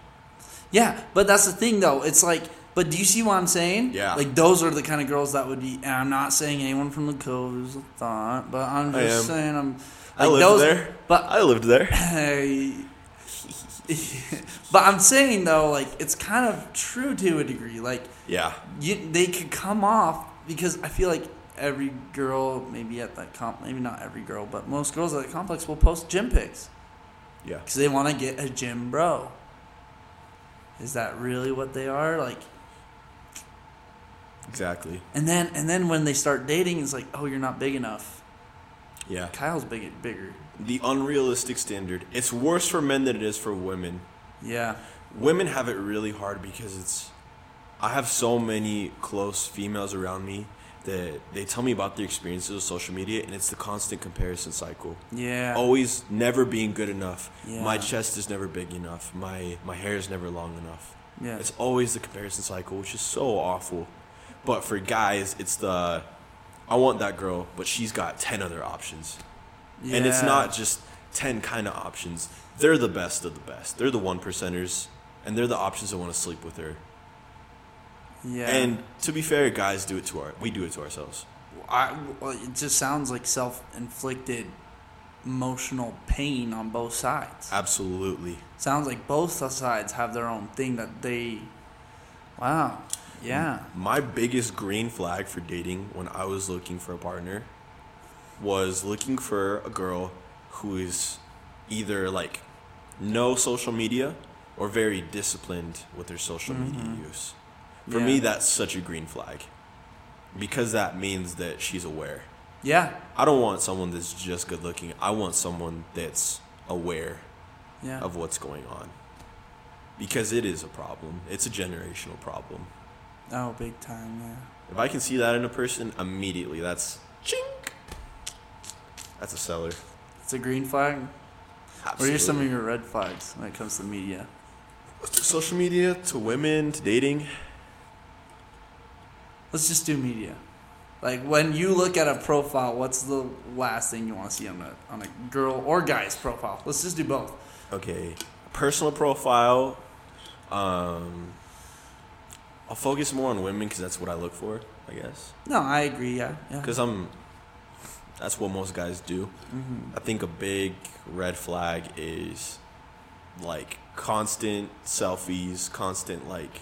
Yeah, but that's the thing though. It's like, but do you see what I'm saying?
Yeah.
Like those are the kind of girls that would be. And I'm not saying anyone from the Cove is a thought, but I'm
I
just saying I'm.
I
like,
lived
those-
there.
But
I lived there.
Hey. but I'm saying though, like it's kind of true to a degree. Like
Yeah.
you, they could come off because I feel like every girl, maybe at that comp, maybe not every girl, but most girls at the complex will post gym pics
Yeah.
because they want to get a gym bro. Is that really what they are? Like,
Exactly.
and then and then when they start dating, it's like, oh, you're not big enough.
Yeah.
Kyle's big, bigger.
The unrealistic standard. It's worse for men than it is for women.
Yeah,
Women have it really hard because it's. I have so many close females around me that they tell me about their experiences with social media, and it's the constant comparison cycle.
yeah,
Always never being good enough.
Yeah.
My chest is never big enough. My my hair is never long enough.
yeah,
It's always the comparison cycle, which is so awful. But for guys, it's the I want that girl, but she's got 10 other options. And it's not just 10 kind of options. They're the best of the best. They're the one percenters, and they're the options that want to sleep with her.
yeah.
And to be fair, guys do it to our we do it to ourselves.
I, well, it just sounds like self-inflicted emotional pain on both sides.
Absolutely.
Sounds like both sides have their own thing that they. Wow. Yeah.
My biggest green flag for dating when I was looking for a partner was looking for a girl who is either like no social media or very disciplined with their social mm-hmm. media use. For
Yeah.
me, that's such a green flag because that means that she's aware.
Yeah.
I don't want someone that's just good looking. I want someone that's aware
Yeah.
of what's going on because it is a problem. It's a generational problem.
Oh, big time. Yeah.
If I can see that in a person, immediately that's chink. That's a seller.
It's a green flag. What are some of your red flags when it comes to media?
social media to women to dating?
Let's just do media. Like when you look at a profile, what's the last thing you want to see on a on a girl or guy's profile? Let's just do both.
Okay, personal profile. Um, I'll focus more on women because that's what I look for, I guess.
No, I agree. Yeah. Yeah.
Because I'm. That's what most guys do.
hmm
I think a big red flag is like constant selfies, constant like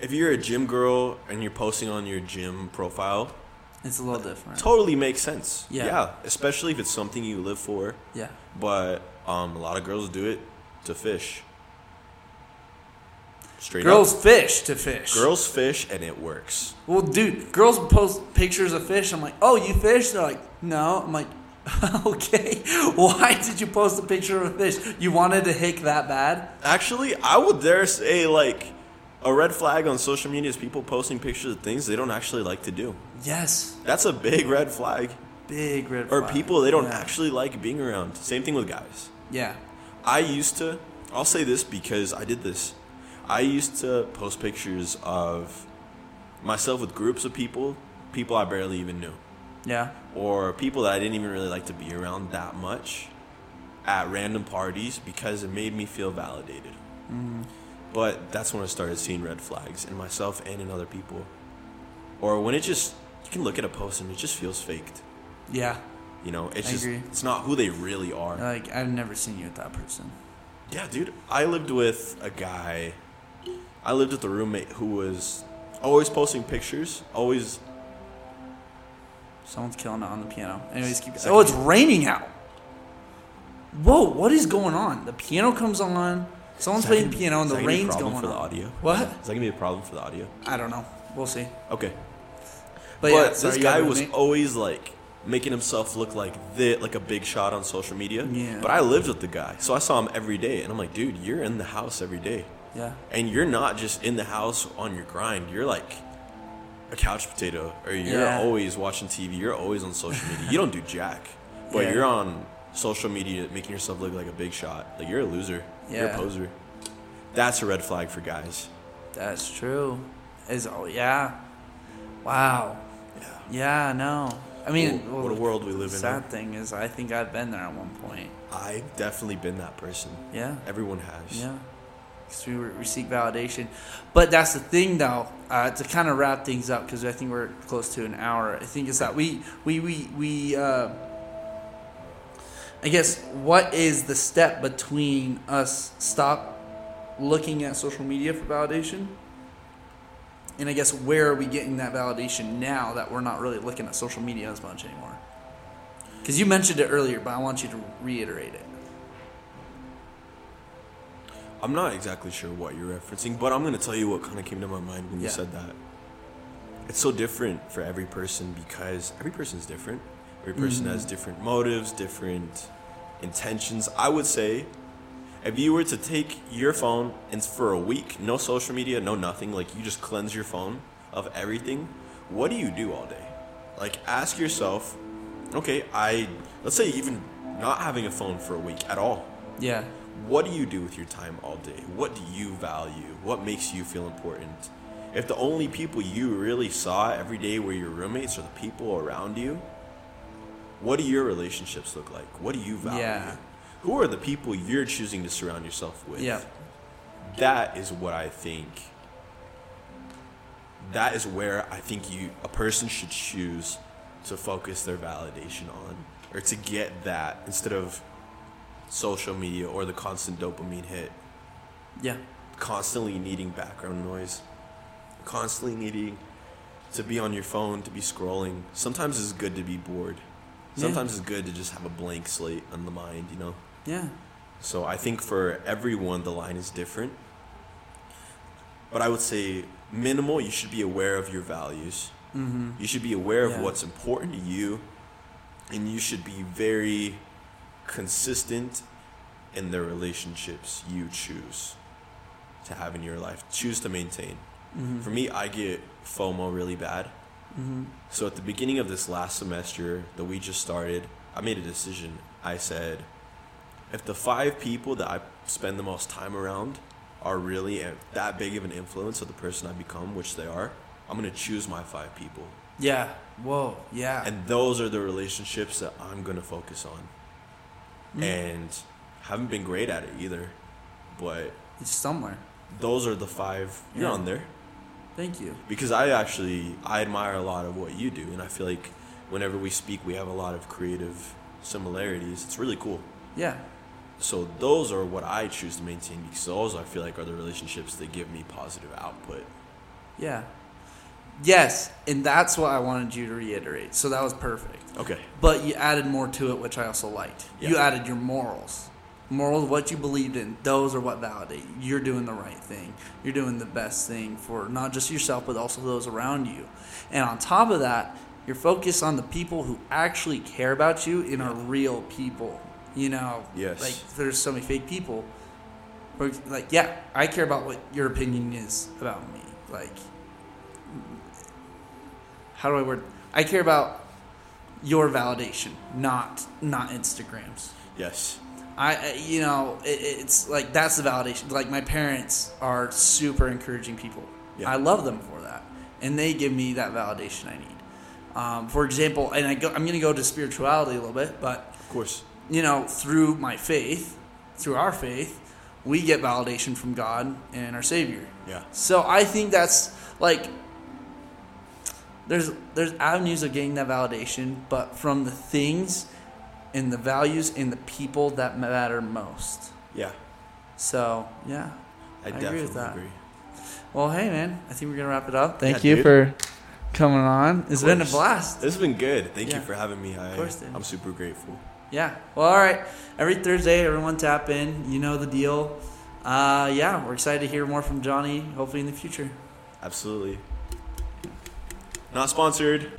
if you're a gym girl and you're posting on your gym profile,
It's a little different.
totally makes sense.
Yeah.
especially if it's something you live for.
Yeah.
But um, a lot of girls do it to fish. Straight
Girls
up.
fish to fish.
Girls fish and it works.
Well, dude, girls post pictures of fish. I'm like, oh, you fish? They're like, no. I'm like, okay. Why did you post a picture of a fish? You wanted to hick that bad?
Actually, I would dare say like a red flag on social media is people posting pictures of things they don't actually like to do.
Yes.
That's a big red flag.
Big red
Or people they don't
Yeah.
actually like being around. Same thing with guys.
Yeah.
I used to, I'll say this because I did this. I used to post pictures of myself with groups of people, people I barely even knew,
Yeah.
or people that I didn't even really like to be around that much at random parties because it made me feel validated. Mm-hmm. But that's when I started seeing red flags in myself and in other people. Or when it just, you can look at a post and it just feels faked.
Yeah.
You know, it's
I
just,
agree.
it's not who they really are.
Like, I've never seen you with that person.
Yeah, dude. I lived with a guy. I lived with a roommate who was always posting pictures. Always.
Someone's killing it on the piano. Anyways, keep.
Second.
Oh, it's raining out. Whoa! What is going on? The piano comes on. Someone's playing
gonna-
piano and the
that gonna be a
rain's going
for the
on.
audio.
What?
Is that gonna be a problem for the audio?
I don't know. We'll see.
Okay.
But,
But,
yeah,
this
got
guy was always like making himself look like the like a big shot on social media.
Yeah.
But I lived with the guy, so I saw him every day, and I'm like, dude, you're in the house every day,
Yeah.
and you're not just in the house on your grind. You're like a couch potato, or you're
Yeah.
always watching TV. You're always on social media. you don't do jack, but
Yeah.
you're on social media making yourself look like a big shot. Like you're a loser. You're a
Yeah.
poser. That's a red flag for guys.
That's true. Is oh yeah. Wow.
Yeah.
Yeah. No. I mean,
What- what a world we live in,
Sad thing is, I think I've been there at one point.
I've definitely been that person.
Yeah.
Everyone has.
Yeah. Because we, we seek validation. But that's the thing, though, uh, to kind of wrap things up, because I think we're close to an hour. I think it's that we, we, we, we uh, I guess, what is the step between us stop looking at social media for validation and I guess where are we getting that validation now that we're not really looking at social media as much anymore? Because you mentioned it earlier, but I want you to reiterate it.
I'm not exactly sure what you're referencing, but I'm gonna tell you what kind of came to my mind when you
Yeah.
said that. It's so different for every person because every person is different. Every person has mm-hmm. different motives, different intentions. I would say, if you were to take your phone and for a week, no social media, no nothing, like you just cleanse your phone of everything, what do you do all day? Like ask yourself, okay, I let's say even not having a phone for a week at all.
Yeah.
What do you do with your time all day? What do you value? What makes you feel important? If the only people you really saw every day were your roommates or the people around you, what do your relationships look like? What do you value?
Yeah.
Who are the people you're choosing to surround yourself with?
Yeah.
That is what I think. That is where I think you a person should choose to focus their validation on or to get that instead of social media or the constant dopamine hit
Yeah.
constantly needing background noise, constantly needing to be on your phone, to be scrolling. Sometimes it's good to be bored.
Yeah.
Sometimes it's good to just have a blank slate on the mind, you know?
Yeah.
So I think for everyone, the line is different. But I would say minimal, you should be aware of your values.
Mm-hmm.
You should be aware of
Yeah.
what's important to you. And you should be very consistent in the relationships you choose to have in your life, choose to maintain.
Mm-hmm.
For me, I get FOMO really bad.
Mm-hmm.
So at the beginning of this last semester that we just started, I made a decision. I said, if the five people that I spend the most time around are really that big of an influence of the person I become, which they are, I'm gonna choose my five people,
Yeah. Whoa. Yeah.
and those are the relationships that I'm gonna focus on.
Mm.
And haven't been great at it either, but
it's somewhere.
those are the five. You're
Yeah.
on there.
Thank you.
because I actually I admire a lot of what you do, and I feel like whenever we speak, we have a lot of creative similarities. It's really cool.
Yeah.
So those are what I choose to maintain because those I feel like are the relationships that give me positive output.
Yeah. Yes, and that's what I wanted you to reiterate. So that was perfect.
Okay.
But you added more to it, which I also liked. You added your morals. Morals, what you believed in, those are what validate. you. You're doing the right thing. You're doing the best thing for not just yourself, but also those around you. And on top of that, you're focused on the people who actually care about you and are real people. You know,
Yes.
like there's so many fake people. Or, Like, yeah, I care about what your opinion is about me. Like, how do I word? I care about your validation, not not Instagrams.
Yes.
I, you know, it, it's like that's the validation. Like my parents are super encouraging people.
Yeah.
I love them for that, and they give me that validation I need. Um, for example, and I go, I'm going to go to spirituality a little bit, but
Of course.
you know, through my faith, through our faith, we get validation from God and our Savior.
Yeah.
So I think that's like there's there's avenues of getting that validation, but from the things and the values and the people that matter most.
Yeah.
So yeah.
I,
I agree
definitely
with that.
agree.
Well, hey man, I think we're gonna wrap it up. Thank
Yeah,
you
dude.
for coming on. It's been a blast.
This has been good. Thank
Yeah.
you for having me. I,
Of course, dude.
I'm super grateful.
Yeah. Well, all right. Every Thursday, everyone tap in. You know the deal. Uh, yeah, we're excited to hear more from Jony. Hopefully in the future.
Absolutely. Not sponsored.